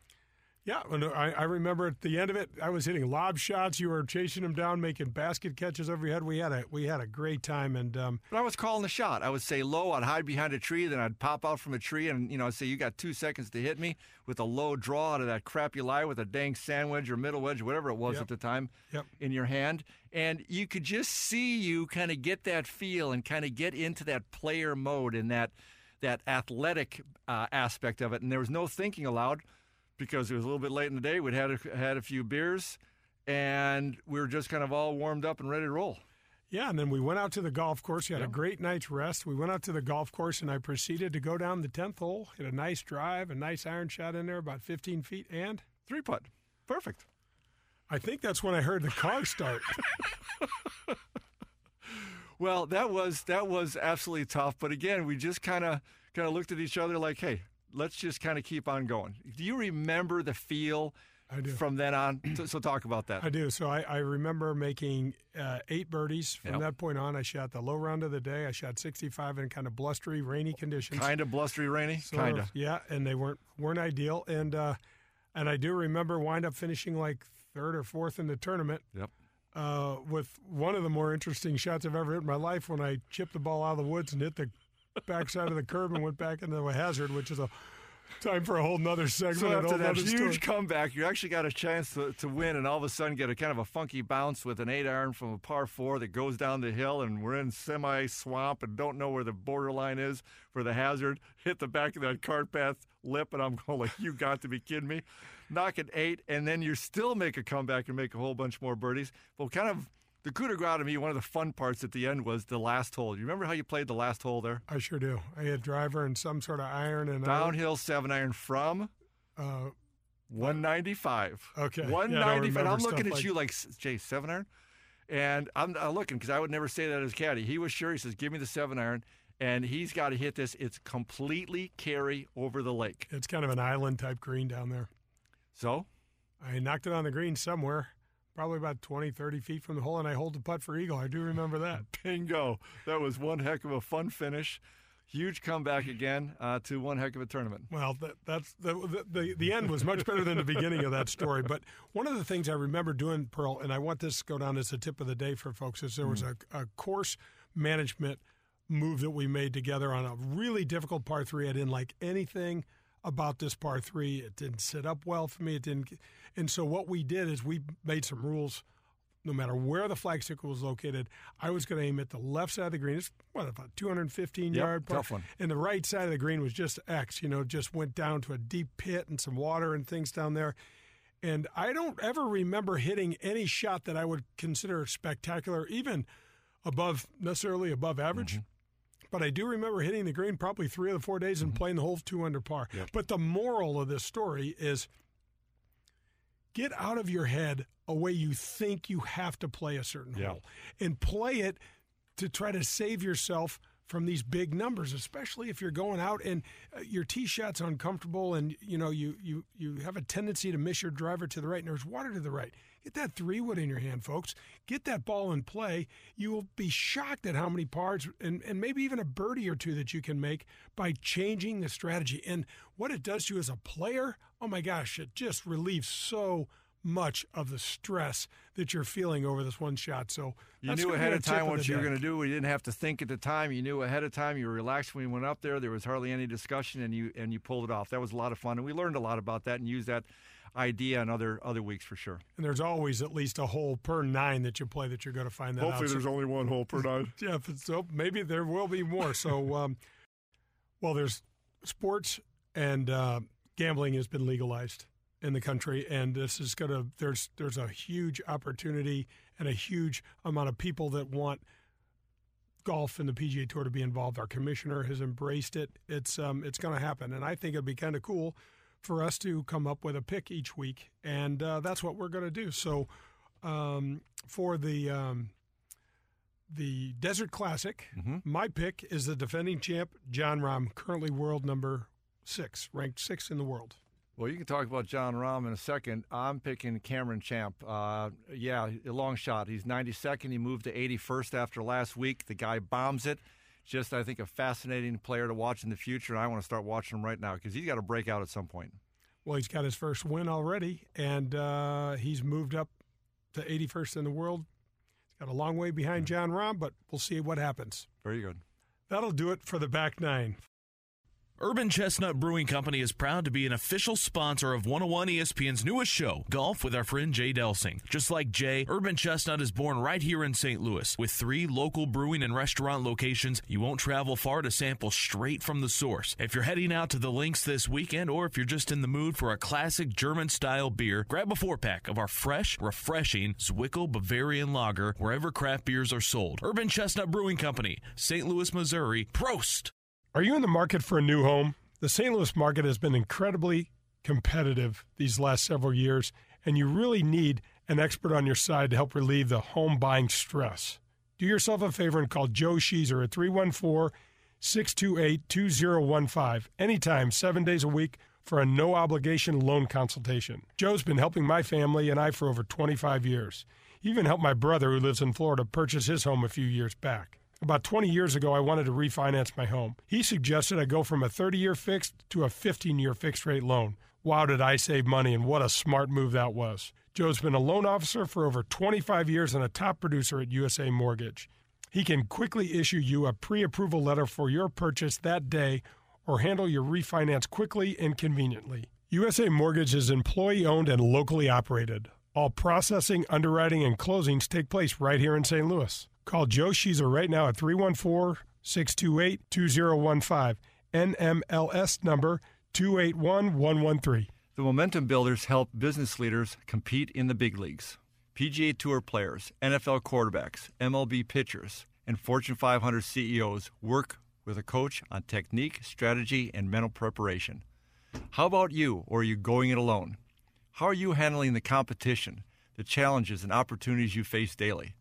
[SPEAKER 2] Yeah, I, I remember at the end of it, I was hitting lob shots. You were chasing them down, making basket catches over your head. We had a we had a great time, and um,
[SPEAKER 3] But I was calling the shot. I would say low, I'd hide behind a tree, then I'd pop out from a tree and, you know, I'd say, you got two seconds to hit me with a low draw out of that crap you lie with a dang sand wedge or middle wedge, whatever it was
[SPEAKER 2] Yep.
[SPEAKER 3] at the time,
[SPEAKER 2] Yep.
[SPEAKER 3] in your hand. And you could just see you kind of get that feel and kind of get into that player mode and that, that athletic uh, aspect of it. And there was no thinking allowed because it was a little bit late in the day. We'd had a, had a few beers and we were just kind of all warmed up and ready to roll.
[SPEAKER 2] yeah, and then we went out to the golf course. You had
[SPEAKER 3] Yeah.
[SPEAKER 2] a great night's rest. We went out to the golf course, and I proceeded to go down the tenth hole, hit a nice drive, a nice iron shot in there, about fifteen feet, and
[SPEAKER 3] Three putt. Perfect.
[SPEAKER 2] I think that's when I heard the car start.
[SPEAKER 3] Well, that was that was absolutely tough. But again, we just kind of kind of looked at each other like, "Hey, let's just kind of keep on going. Do you remember the feel
[SPEAKER 2] I do.
[SPEAKER 3] from then on? so, so talk about that.
[SPEAKER 2] I do. So I, I remember making uh, eight birdies. From
[SPEAKER 3] Yep.
[SPEAKER 2] that point on, I shot the low round of the day. I shot 65 in kind of blustery, rainy conditions.
[SPEAKER 3] Kind of blustery, rainy.
[SPEAKER 2] Sort
[SPEAKER 3] Kind
[SPEAKER 2] of,
[SPEAKER 3] of.
[SPEAKER 2] yeah, and they weren't weren't ideal. And uh, and I do remember wind up finishing like third or fourth in the tournament.
[SPEAKER 3] Yep.
[SPEAKER 2] Uh, with one of the more interesting shots I've ever hit in my life when I chipped the ball out of the woods and hit the backside of the curb and went back into a hazard, which is a time for a whole nother segment.
[SPEAKER 3] So after that huge
[SPEAKER 2] story.
[SPEAKER 3] comeback, you actually got a chance to, to win, and all of a sudden get a kind of a funky bounce with an eight iron from a par four that goes down the hill, and we're in semi swamp and don't know where the borderline is for the hazard. Hit the back of that cart path lip, and I'm going like, you got to be kidding me. Knock at eight, and then you still make a comeback and make a whole bunch more birdies. But kind of the coup de grace to me, one of the fun parts at the end was the last hole. You remember how you played the last hole there?
[SPEAKER 2] I sure do. I had driver and some sort of iron and
[SPEAKER 3] Downhill seven iron from
[SPEAKER 2] Uh,
[SPEAKER 3] 195.
[SPEAKER 2] Okay. Yeah,
[SPEAKER 3] 195. and I'm looking at
[SPEAKER 2] like-
[SPEAKER 3] you like, Jay, seven iron? And I'm uh, looking because I would never say that as caddy. He was sure. He says, give me the seven iron. And he's got to hit this. It's completely carry over the lake.
[SPEAKER 2] it's kind of an island type green down there.
[SPEAKER 3] So,
[SPEAKER 2] I knocked it on the green somewhere, probably about 20, 30 feet from the hole, and I hold the putt for eagle. I do remember that.
[SPEAKER 3] bingo. That was one heck of a fun finish. Huge comeback again uh, to one heck of a tournament.
[SPEAKER 2] Well, that, that's the, the the end was much better than the beginning of that story. But one of the things I remember doing, Pearl, and I want this to go down as a tip of the day for folks, is there was a, a course management move that we made together on a really difficult par three. I didn't like anything about this par three. It didn't sit up well for me. It didn't, and so what we did is we made some rules. No matter where the flagstick was located, I was going to aim at the left side of the green. It's what about 215
[SPEAKER 3] Yep,
[SPEAKER 2] yard par,
[SPEAKER 3] tough one.
[SPEAKER 2] and the right side of the green was just X. You know, just went down to a deep pit and some water and things down there. And I don't ever remember hitting any shot that I would consider spectacular, even above necessarily above average. Mm-hmm. But I do remember hitting the green probably three of the four days and mm-hmm. playing the whole two under par. But the moral of this story is get out of your head a way you think you have to play a certain
[SPEAKER 3] Yeah.
[SPEAKER 2] hole and play it to try to save yourself from these big numbers especially if you're going out and uh, your tee shot's uncomfortable and you know you you you have a tendency to miss your driver to the right and there's water to the right. Get that three wood in your hand folks. Get that ball in play. You will be shocked at how many pars and, and maybe even a birdie or two that you can make by changing the strategy. And what it does to you as a player oh my gosh it just relieves so much of the stress that you're feeling over this one shot. So
[SPEAKER 3] You knew ahead of time what you were going to do. You didn't have to think at the time. You knew ahead of time. You were relaxed when you went up there. There was hardly any discussion, and you and you pulled it off. That was a lot of fun, and we learned a lot about that and used that idea in other other weeks for sure.
[SPEAKER 2] And there's always at least a hole per nine that you play that you're going to find that out. So-
[SPEAKER 3] only one hole per nine.
[SPEAKER 2] yeah, so maybe there will be more. So, um, well, there's sports and uh, gambling has been legalized in the country, and this is going to there's there's a huge opportunity and a huge amount of people that want golf and the PGA Tour to be involved. Our commissioner has embraced it. It's um, it's going to happen, and I think it'd be kind of cool for us to come up with a pick each week, and uh, that's what we're going to do. So, um, for the um, the Desert Classic, my pick is the defending champ Jon Rahm, currently world number six, ranked sixth in the world.
[SPEAKER 3] Well, you can talk about Jon Rahm in a second. I'm picking Cameron Champ. Uh, yeah, a long shot. He's 92nd. He moved to 81st after last week. The guy bombs it. Just, I think, a fascinating player to watch in the future, and I want to start watching him right now because he's got to break out at some point.
[SPEAKER 2] Well, he's got his first win already, and uh, he's moved up to 81st in the world. He's got a long way behind Jon Rahm, but we'll see what happens.
[SPEAKER 3] Very good.
[SPEAKER 2] That'll do it for the back nine.
[SPEAKER 4] Urban Chestnut Brewing Company is proud to be an official sponsor of 101 ESPN's newest show, Golf with our friend Jay Delsing. Just like Jay, Urban Chestnut is born right here in St. Louis. With three local brewing and restaurant locations, you won't travel far to sample straight from the source. If you're heading out to the links this weekend, or if you're just in the mood for a classic German style beer, grab a four pack of our fresh, refreshing Zwickel Bavarian Lager wherever craft beers are sold. Urban Chestnut Brewing Company, St. Louis, Missouri. Prost!
[SPEAKER 2] Are you in the market for a new home? The St. Louis market has been incredibly competitive these last several years, and you really need an expert on your side to help relieve the home buying stress. Do yourself a favor and call Joe Sheezer at 314 628 2015. Anytime, seven days a week for a no obligation loan consultation. Joe's been helping my family and I for over 25 years. He even helped my brother, who lives in Florida, purchase his home a few years back. About 20 years ago, I wanted to refinance my home. He suggested I go from a 30 year fixed to a 15 year fixed rate loan. Wow, did I save money, and what a smart move that was. Joe's been a loan officer for over 25 years and a top producer at USA Mortgage. He can quickly issue you a pre approval letter for your purchase that day or handle your refinance quickly and conveniently. USA Mortgage is employee owned and locally operated. All processing, underwriting, and closings take place right here in St. Louis. Call Joe Sheezer right now at 314 628 2015. NMLS number 281113.
[SPEAKER 3] The Momentum Builders help business leaders compete in the big leagues. PGA Tour players, NFL quarterbacks, MLB pitchers, and Fortune 500 CEOs work with a coach on technique, strategy, and mental preparation. How about you, or are you going it alone? How are you handling the competition, the challenges, and opportunities you face daily?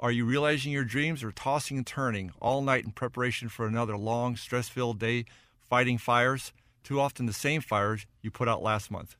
[SPEAKER 3] Are you realizing your dreams or tossing and turning all night in preparation for another long, stress filled day fighting fires? Too often the same fires you put out last month.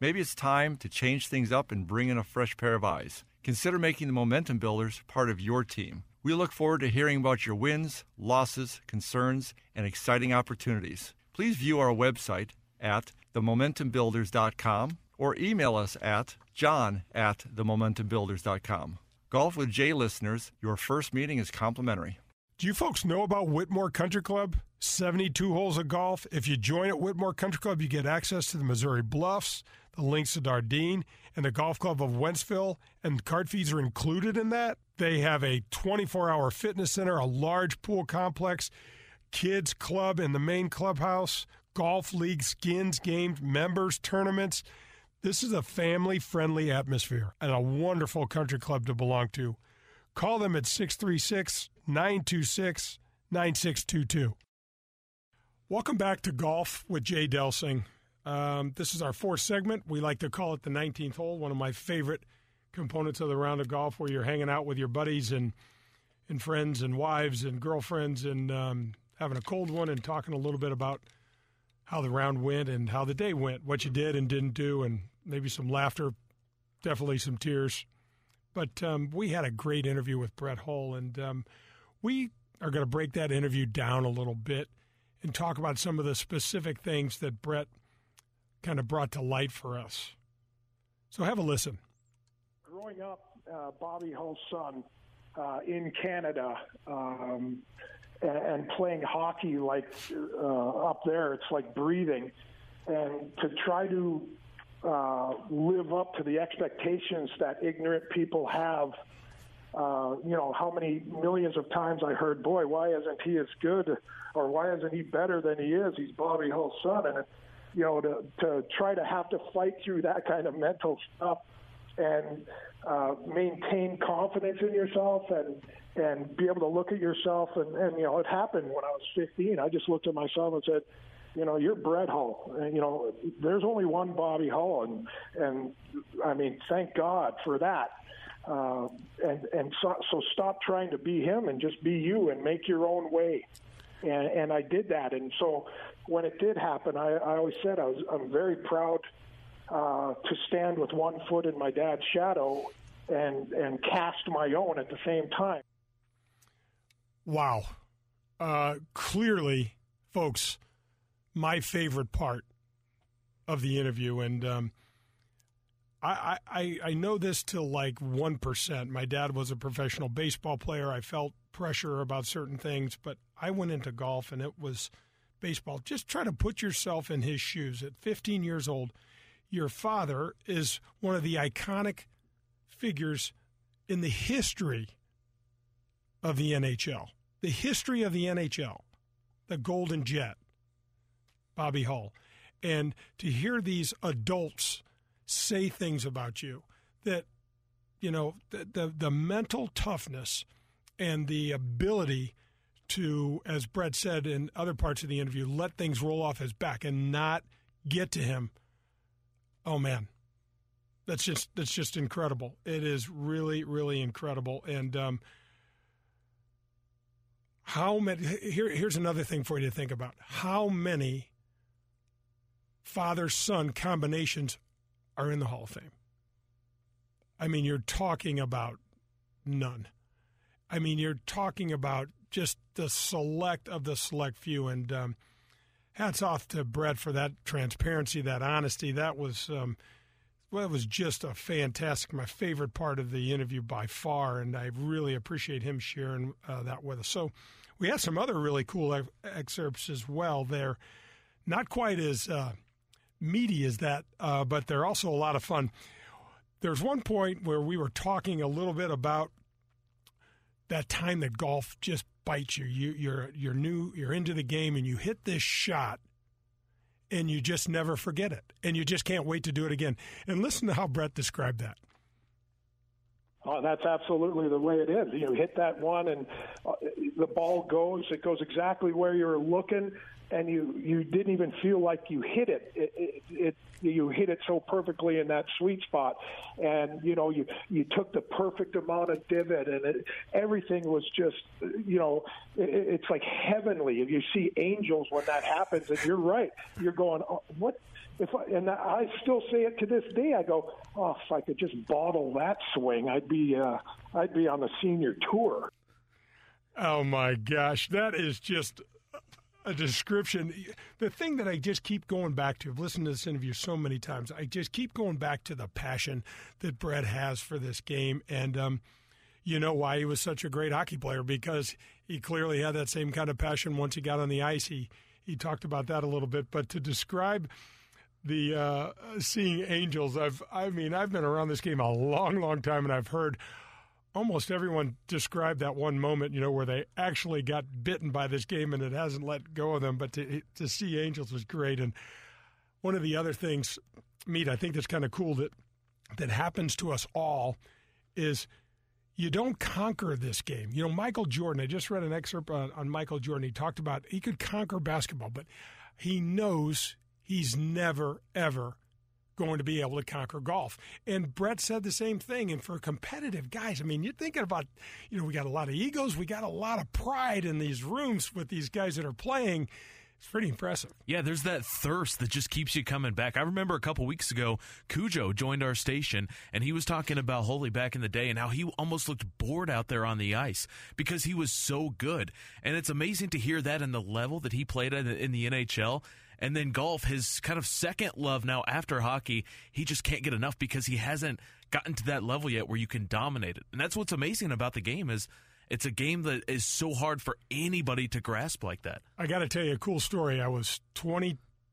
[SPEAKER 3] Maybe it's time to change things up and bring in a fresh pair of eyes. Consider making the Momentum Builders part of your team. We look forward to hearing about your wins, losses, concerns, and exciting opportunities. Please view our website at themomentumbuilders.com or email us at john at themomentumbuilders.com. Golf with Jay listeners, your first meeting is complimentary.
[SPEAKER 2] Do you folks know about Whitmoor Country Club? 72 holes of golf. If you join at Whitmoor Country Club, you get access to the Missouri Bluffs, the Links of Dardenne, and the Golf Club of Wentzville, and card fees are included in that. They have a 24 hour fitness center, a large pool complex, kids club in the main clubhouse, golf league, skins, games, members, tournaments. This is a family friendly atmosphere and a wonderful country club to belong to. Call them at 636 926 9622. Welcome back to Golf with Jay Delsing. Um, this is our fourth segment. We like to call it the 19th hole, one of my favorite components of the round of golf where you're hanging out with your buddies and, and friends and wives and girlfriends and um, having a cold one and talking a little bit about how the round went and how the day went, what you did and didn't do, and maybe some laughter, definitely some tears. But um, we had a great interview with Brett Hull, and um, we are going to break that interview down a little bit and talk about some of the specific things that Brett kind of brought to light for us. So have a listen.
[SPEAKER 6] Growing up, uh, Bobby Hull's son uh, in Canada um, and, playing hockey like uh, up there, it's like breathing. And to try to uh, live up to the expectations that ignorant people have uh, you know, how many millions of times I heard, boy, why isn't he as good or why isn't he better than he is? He's Bobby Hull's son. And, you know, to, to try to have to fight through that kind of mental stuff and uh, maintain confidence in yourself and, and be able to look at yourself. And, and, you know, it happened when I was 15. I just looked at myself and said, you know, you're Brett Hull. You know, there's only one Bobby Hull. And, and I mean, thank God for that uh, and and so, so stop trying to be him and just be you and make your own way. And, and I did that. And so when it did happen, I, I always said I was I'm very proud uh, to stand with one foot in my dad's shadow and and cast my own at the same time.
[SPEAKER 2] Wow, uh, clearly, folks, my favorite part of the interview, and um, I, I, I know this till like 1%. My dad was a professional baseball player. I felt pressure about certain things, but I went into golf and it was baseball. Just try to put yourself in his shoes. At 15 years old, your father is one of the iconic figures in the history of the NHL, the history of the NHL, the Golden Jet, Bobby Hull. And to hear these adults say things about you that you know the, the, the mental toughness and the ability to, as Brett said in other parts of the interview, let things roll off his back and not get to him. Oh man, that's just that's just incredible. It is really really incredible. And um, How many? Here, here's another thing for you to think about. How many father son combinations are in the Hall of Fame? I mean, you're talking about none. I mean, you're talking about just the select of the select few. And um, hats off to Brett for that transparency, that honesty. That was. Um, well, it was just a fantastic, my favorite part of the interview by far, and I really appreciate him sharing uh, that with us. So, we had some other really cool ex- excerpts as well. They're not quite as uh, meaty as that, uh, but they're also a lot of fun. There's one point where we were talking a little bit about that time that golf just bites you. you you're you're new, you're into the game, and you hit this shot and you just never forget it. And you just can't wait to do it again. And listen to how Brett described that.
[SPEAKER 6] Oh, that's absolutely the way it is. You hit that one, and uh, the ball goes. It goes exactly where you're looking, and you you didn't even feel like you hit it. It, it, it you hit it so perfectly in that sweet spot, and you know you you took the perfect amount of divot, and it, everything was just you know it, it's like heavenly. You see angels when that happens, and you're right. You're going, oh, what? If I, and I still say it to this day, I go, oh, if I could just bottle that swing, I'd be uh, I'd be on the senior tour.
[SPEAKER 2] Oh my gosh, that is just a description. The thing that I just keep going back to, I've listened to this interview so many times, I just keep going back to the passion that Brett has for this game. And um, you know why he was such a great hockey player because he clearly had that same kind of passion once he got on the ice. He, he talked about that a little bit. But to describe the uh, seeing angels, I've, I mean, I've been around this game a long, long time and I've heard almost everyone described that one moment, you know, where they actually got bitten by this game and it hasn't let go of them. But to to see Angels was great. And one of the other things, Meat, I think that's kind of cool that that happens to us all is you don't conquer this game. You know, Michael Jordan, I just read an excerpt on, on Michael Jordan. He talked about he could conquer basketball, but he knows he's never, ever going to be able to conquer golf. And Brett said the same thing. And for competitive guys, I mean, you're thinking about, you know, we got a lot of egos, we got a lot of pride in these rooms with these guys that are playing. It's pretty impressive.
[SPEAKER 4] Yeah, there's that thirst that just keeps you coming back. I remember a couple weeks ago, Cujo joined our station, and he was talking about Hully back in the day and how he almost looked bored out there on the ice because he was so good. And it's amazing to hear that in the level that he played in the NHL and then golf, his kind of second love now after hockey, he just can't get enough because he hasn't gotten to that level yet where you can dominate it. And that's what's amazing about the game is it's a game that is so hard for anybody to grasp like that.
[SPEAKER 2] I got to tell you a cool story. I was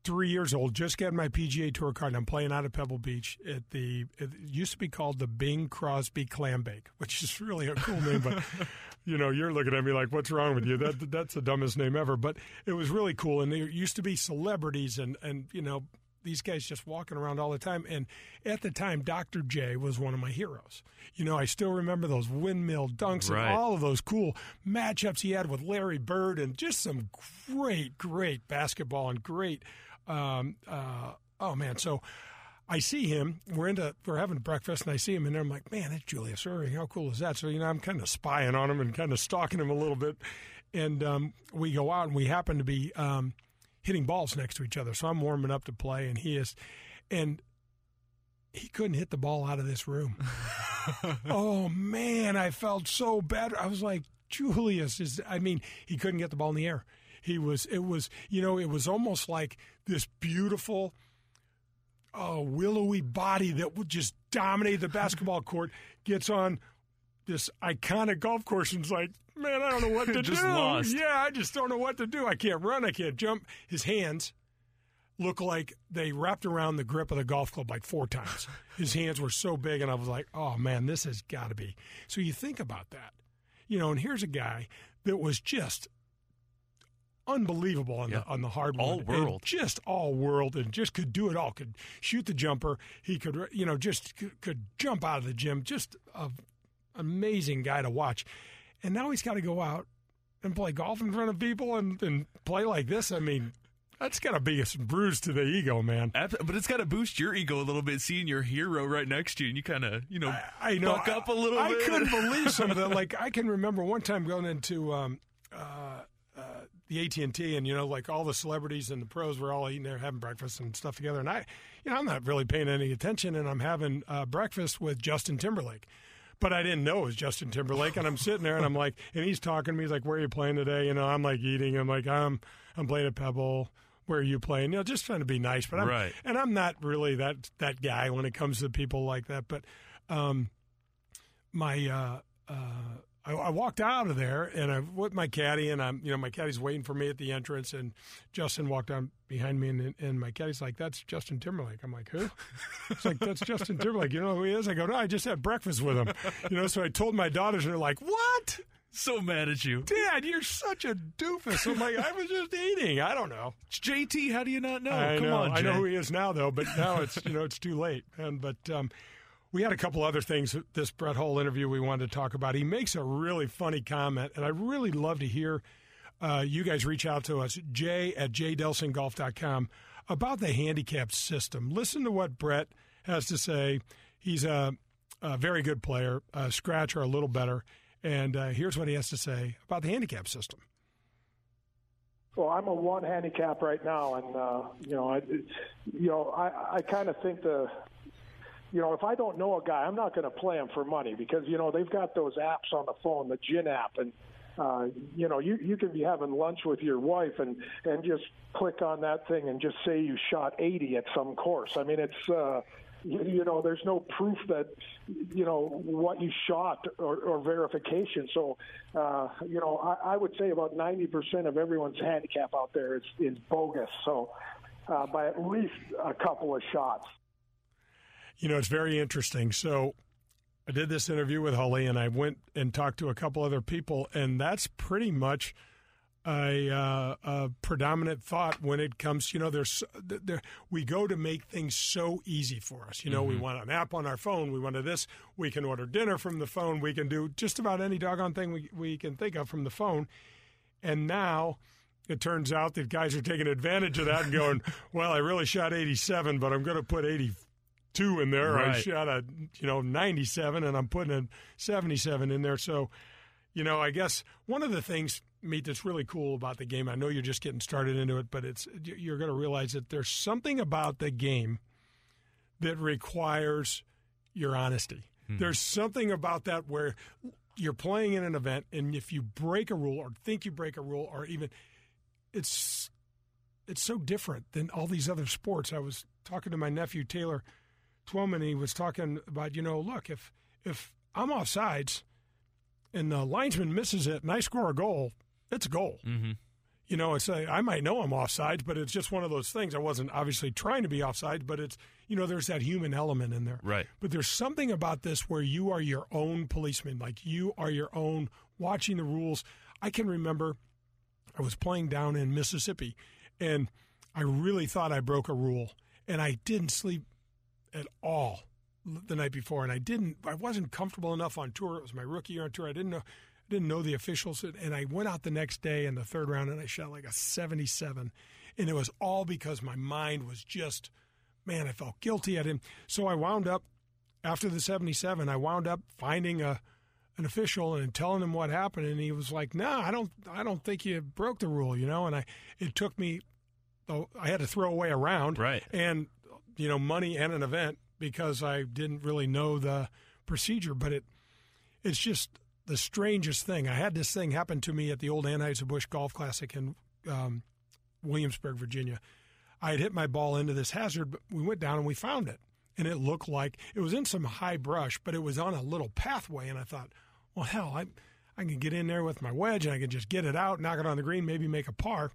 [SPEAKER 2] 23 years old, just got my PGA Tour card. And I'm playing out of Pebble Beach at the. It used to be called the Bing Crosby Clam Bake, which is really a cool name, but you know, you're looking at me like, "What's wrong with you?" That that's the dumbest name ever. But it was really cool, and there used to be celebrities and and you know these guys just walking around all the time. And at the time, Dr. J was one of my heroes. You know, I still remember those windmill dunks
[SPEAKER 4] Right.
[SPEAKER 2] and all of those cool matchups he had with Larry Bird and just some great, great basketball and great. Um, uh, oh man, so. I see him. We're into we're having breakfast, and I see him, and I'm like, man, that's Julius Erving. How cool is that? So you know, I'm kind of spying on him and kind of stalking him a little bit. And um, we go out, and we happen to be um, hitting balls next to each other. So I'm warming up to play, and he is, and he couldn't hit the ball out of this room. oh man, I felt so bad. I was like, Julius is. I mean, he couldn't get the ball in the air. He was. It was. You know, it was almost like this beautiful a willowy body that would just dominate the basketball court gets on this iconic golf course and is like, man, I don't know what to
[SPEAKER 4] Just
[SPEAKER 2] do.
[SPEAKER 4] lost.
[SPEAKER 2] Yeah, I just don't know what to do. I can't run. I can't jump. His hands look like they wrapped around the grip of the golf club like four times. His hands were so big, and I was like, oh man, this has got to be. So you think about that, you know, and here's a guy that was just unbelievable on
[SPEAKER 4] Yeah.
[SPEAKER 2] the on the hardwood,
[SPEAKER 4] All
[SPEAKER 2] and
[SPEAKER 4] world.
[SPEAKER 2] just all world, and just could do it all. Could shoot the jumper. He could, you know, just could, could jump out of the gym. Just a amazing guy to watch. And now he's got to go out and play golf in front of people and, and play like this. I mean, that's got to be a bruise to the ego, man.
[SPEAKER 4] But it's got to boost your ego a little bit, seeing your hero right next to you, and you kind of, you know,
[SPEAKER 2] I know.
[SPEAKER 4] buck up a little
[SPEAKER 2] I,
[SPEAKER 4] bit.
[SPEAKER 2] I couldn't believe some of that. Like I can remember one time going into um, uh, the AT and T, and you know, like all the celebrities and the pros were all eating there, having breakfast and stuff together. And I, you know, I'm not really paying any attention, and I'm having uh, breakfast with Justin Timberlake. But I didn't know it was Justin Timberlake, and I'm sitting there, and I'm like, and he's talking to me. He's like, "Where are you playing today?" You know, I'm like eating. I'm like, I'm I'm playing at Pebble. Where are you playing? You know, just trying to be nice. But I'm,
[SPEAKER 4] Right.
[SPEAKER 2] and I'm not really that that guy when it comes to people like that. But um, my uh, uh, I, I walked out of there and I'm with my caddy and I'm you know my caddy's waiting for me at the entrance and Justin walked on behind me and, and my caddy's like that's Justin Timberlake I'm like who it's like that's Justin Timberlake you know who he is I go no I just had breakfast with him you know so I told my daughters and they're like what
[SPEAKER 4] So mad at you.
[SPEAKER 2] Dad you're such a doofus I'm like I was just eating I don't know
[SPEAKER 4] It's JT, how do you not know?
[SPEAKER 2] I
[SPEAKER 4] Come
[SPEAKER 2] know.
[SPEAKER 4] on,
[SPEAKER 2] I know who he is now, though. But now it's you know it's too late. And but um, we had a couple other things. This Brett Hull interview we wanted to talk about. He makes a really funny comment, and I really love to hear uh, you guys reach out to us. Jay at jdelsinggolf.com about the handicap system. Listen to what Brett has to say. He's a, a very good player, a scratcher a little better. And uh, here's what he has to say about the handicap system.
[SPEAKER 6] Well, I'm a one handicap right now, and uh, you know, I, you know, I, I kind of think the, you know, if I don't know a guy, I'm not going to play him for money because you know they've got those apps on the phone, the GHIN app, and uh, you know, you you can be having lunch with your wife and and just click on that thing and just say you shot 80 at some course. I mean, it's. Uh, you, you know, there's no proof that, you know, what you shot or, or verification. So, uh, you know, I, I would say about 90% of everyone's handicap out there is, is bogus. So, uh, by at least a couple of shots.
[SPEAKER 2] You know, it's very interesting. So I did this interview with Hully, and I went and talked to a couple other people, and that's pretty much a, uh, a predominant thought when it comes. You know, there's there, we go to make things so easy for us. You know, we want an app on our phone. We want to this. We can order dinner from the phone. We can do just about any doggone thing we we can think of from the phone. And now it turns out that guys are taking advantage of that and going, well, I really shot 87, but I'm going to put 82 in there. I shot a, you know, 97 and I'm putting a 77 in there. So, you know, I guess one of the things, Meet, that's really cool about the game, I know you're just getting started into it, but it's you're going to realize that there's something about the game that requires your honesty. Hmm. There's something about that where you're playing in an event, and if you break a rule or think you break a rule, or even it's it's so different than all these other sports. I was talking to my nephew Taylor Twellman, was talking about you know, look if if I'm offsides and the linesman misses it and I score a goal, it's a goal.
[SPEAKER 4] Mhm.
[SPEAKER 2] You know, it's a, I might know I'm offsides, but it's just one of those things. I wasn't obviously trying to be offsides, but it's you know, there's that human element in there.
[SPEAKER 4] Right.
[SPEAKER 2] But there's something about this where you are your own policeman, like you are your own watching the rules. I can remember I was playing down in Mississippi and I really thought I broke a rule and I didn't sleep at all the night before and I didn't I wasn't comfortable enough on tour. It was my rookie year on tour. I didn't know I didn't know the officials and I went out the next day in the third round and I shot like a 77 and it was all because my mind was just man, I felt guilty. at didn't so I wound up after the 77, I wound up finding a an official and telling him what happened, and he was like, "No, I don't, I don't think you broke the rule," you know. And I, it took me, oh, I had to throw away a round,
[SPEAKER 4] Right.
[SPEAKER 2] and you know, money and an event because I didn't really know the procedure. But it, it's just the strangest thing. I had this thing happen to me at the old Anheuser-Busch Golf Classic in um, Williamsburg, Virginia. I had hit my ball into this hazard, but we went down and we found it. And it looked like it was in some high brush, but it was on a little pathway. And I thought, well, hell, I, I can get in there with my wedge and I can just get it out, knock it on the green, maybe make a par.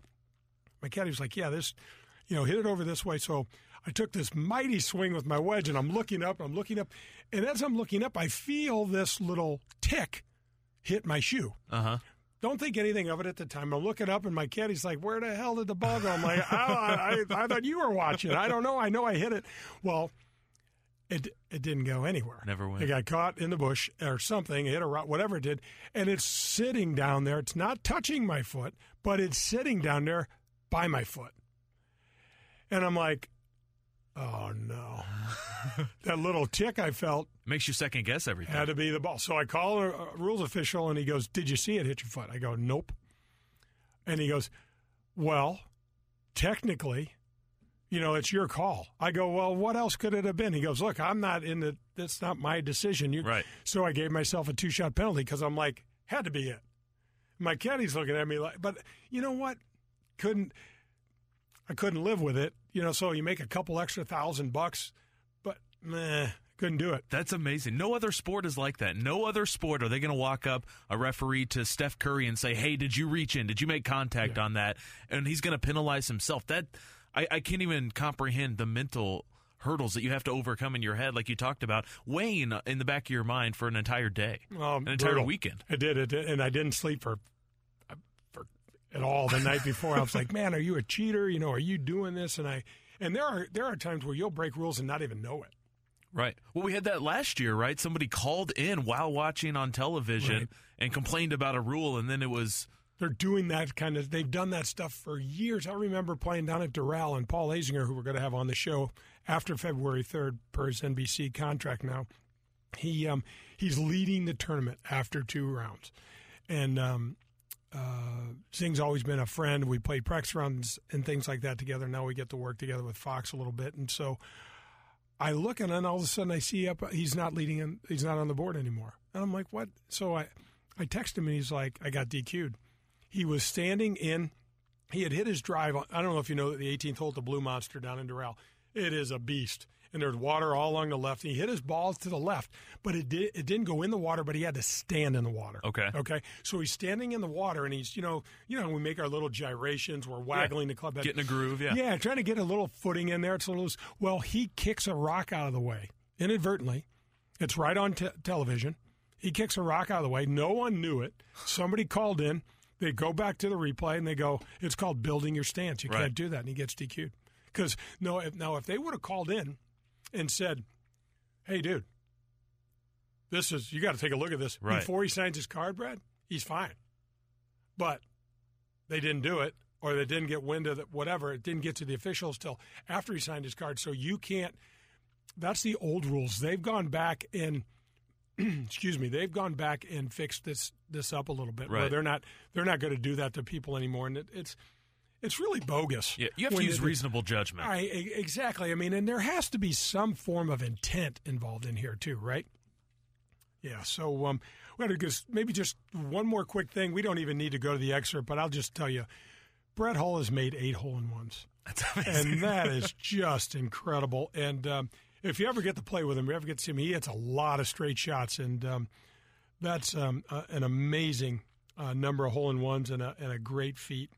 [SPEAKER 2] My caddy was like, yeah, this, you know, hit it over this way. So I took this mighty swing with my wedge and I'm looking up, I'm looking up. And as I'm looking up, I feel this little tick hit my shoe
[SPEAKER 4] Uh huh.
[SPEAKER 2] don't think anything of it at the time. I'm looking up, and my caddy's like, "Where the hell did the ball go?" I'm like, oh, I, I, I thought you were watching. I don't know. I know I hit it. Well, it it didn't go anywhere.
[SPEAKER 4] Never went.
[SPEAKER 2] It got caught in the bush or something. It hit a rock, whatever it did, and it's sitting down there. It's not touching my foot, but it's sitting down there by my foot. And I'm like, oh no. that little tick I felt
[SPEAKER 4] Makes you second guess everything.
[SPEAKER 2] had to be the ball. So I call a, rules official and he goes, Did you see it hit your foot? I go, Nope. And he goes, Well, technically, you know, it's your call. I go, well, what else could it have been? He goes, look, I'm not in the, that's not my decision. You,
[SPEAKER 4] Right.
[SPEAKER 2] So I gave myself a two shot penalty because I'm like, had to be it. My caddy's looking at me like, but you know what? Couldn't, I couldn't live with it. You know, so you make a couple extra thousand bucks, but meh, couldn't do it.
[SPEAKER 4] That's amazing. No other sport is like that. No other sport are they going to walk up a referee to Steph Curry and say, "Hey, did you reach in? Did you make contact on that?" And he's going to penalize himself. That I, I can't even comprehend the mental hurdles that you have to overcome in your head, like you talked about, weighing in the back of your mind for an entire day,
[SPEAKER 2] Um,
[SPEAKER 4] an entire
[SPEAKER 2] brutal.
[SPEAKER 4] weekend.
[SPEAKER 2] I did it, and I didn't sleep for at all the night before. I was like, "Man, are you a cheater? You know, are you doing this?" And I, and there are there are times where you'll break rules and not even know it.
[SPEAKER 4] Right. Well, we had that last year, right? Somebody called in while watching on television
[SPEAKER 2] Right.
[SPEAKER 4] and complained about a rule, and then it was
[SPEAKER 2] They're doing that kind of. They've done that stuff for years. I remember playing down at Doral and Paul Azinger, who we're going to have on the show after February third per his NBC contract. Now, he um, he's leading the tournament after two rounds, and um, uh, Zing's always been a friend. We played practice rounds and things like that together. Now we get to work together with Fox a little bit, and so I look and then all of a sudden I see up he's not leading him. He's not on the board anymore, and I'm like, what? So I I text him and he's like, I got DQ'd. He was standing in. He had hit his drive. On, I don't know if you know the 18th hole the Blue Monster down in Doral. It is a beast, and there's water all along the left. He hit his balls to the left, but it did. It didn't go in the water, but he had to stand in the water.
[SPEAKER 4] Okay.
[SPEAKER 2] Okay. So he's standing in the water, and he's you know you know we make our little gyrations. We're waggling the club head.
[SPEAKER 4] getting a groove. Yeah.
[SPEAKER 2] Yeah, trying to get a little footing in there. It's a little. Well, he kicks a rock out of the way inadvertently. It's right on te- television. He kicks a rock out of the way. No one knew it. Somebody called in. They go back to the replay and they go, "It's called building your stance. You
[SPEAKER 4] Right.
[SPEAKER 2] can't do that." And he gets DQ'd. Because no, if, now if they would have called in and said, "Hey, dude, this is you got to take a look at this
[SPEAKER 4] Right.
[SPEAKER 2] before he signs his card, Brad," he's fine. But they didn't do it or they didn't get wind of it, whatever. It didn't get to the officials till after he signed his card. So you can't. That's the old rules. They've gone back and excuse me. They've gone back and fixed this this up a little bit. Where
[SPEAKER 4] Right.
[SPEAKER 2] they're not they're not going to do that to people anymore, and it, it's it's really bogus.
[SPEAKER 4] Yeah, you have to use reasonable judgment.
[SPEAKER 2] I, exactly. I mean, and there has to be some form of intent involved in here too, right? Yeah. So um, we had to just maybe just one more quick thing. We don't even need to go to the excerpt, but I'll just tell you, Brett Hull has made eight hole in ones,
[SPEAKER 4] That's amazing.
[SPEAKER 2] and that is just incredible. And um, if you ever get to play with him, you ever get to see him, he hits a lot of straight shots, and um, that's um, uh, an amazing uh, number of hole in ones and a, and a great feat,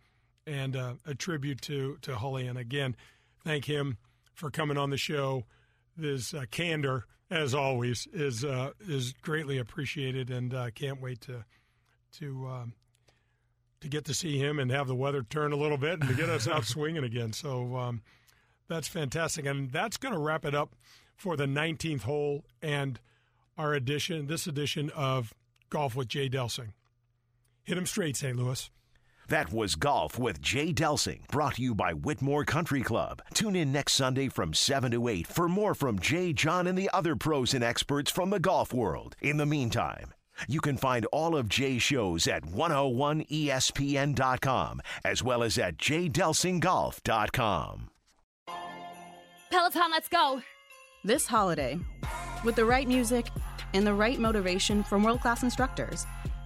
[SPEAKER 2] and uh, a tribute to to Hully. And again, thank him for coming on the show. His uh, candor, as always, is uh, is greatly appreciated, and uh, can't wait to to um, to get to see him and have the weather turn a little bit and to get us out swinging again. So um, that's fantastic, and that's going to wrap it up for the 19th hole and our edition, this edition of Golf with Jay Delsing. Hit him straight, St. Louis.
[SPEAKER 1] That was Golf with Jay Delsing, brought to you by Whitmoor Country Club. Tune in next Sunday from 7 to 8 for more from Jay, John, and the other pros and experts from the golf world. In the meantime, you can find all of Jay's shows at 101ESPN.com as well as at jdelsinggolf.com.
[SPEAKER 7] Peloton, let's go.
[SPEAKER 8] This holiday, with the right music and the right motivation from world class instructors,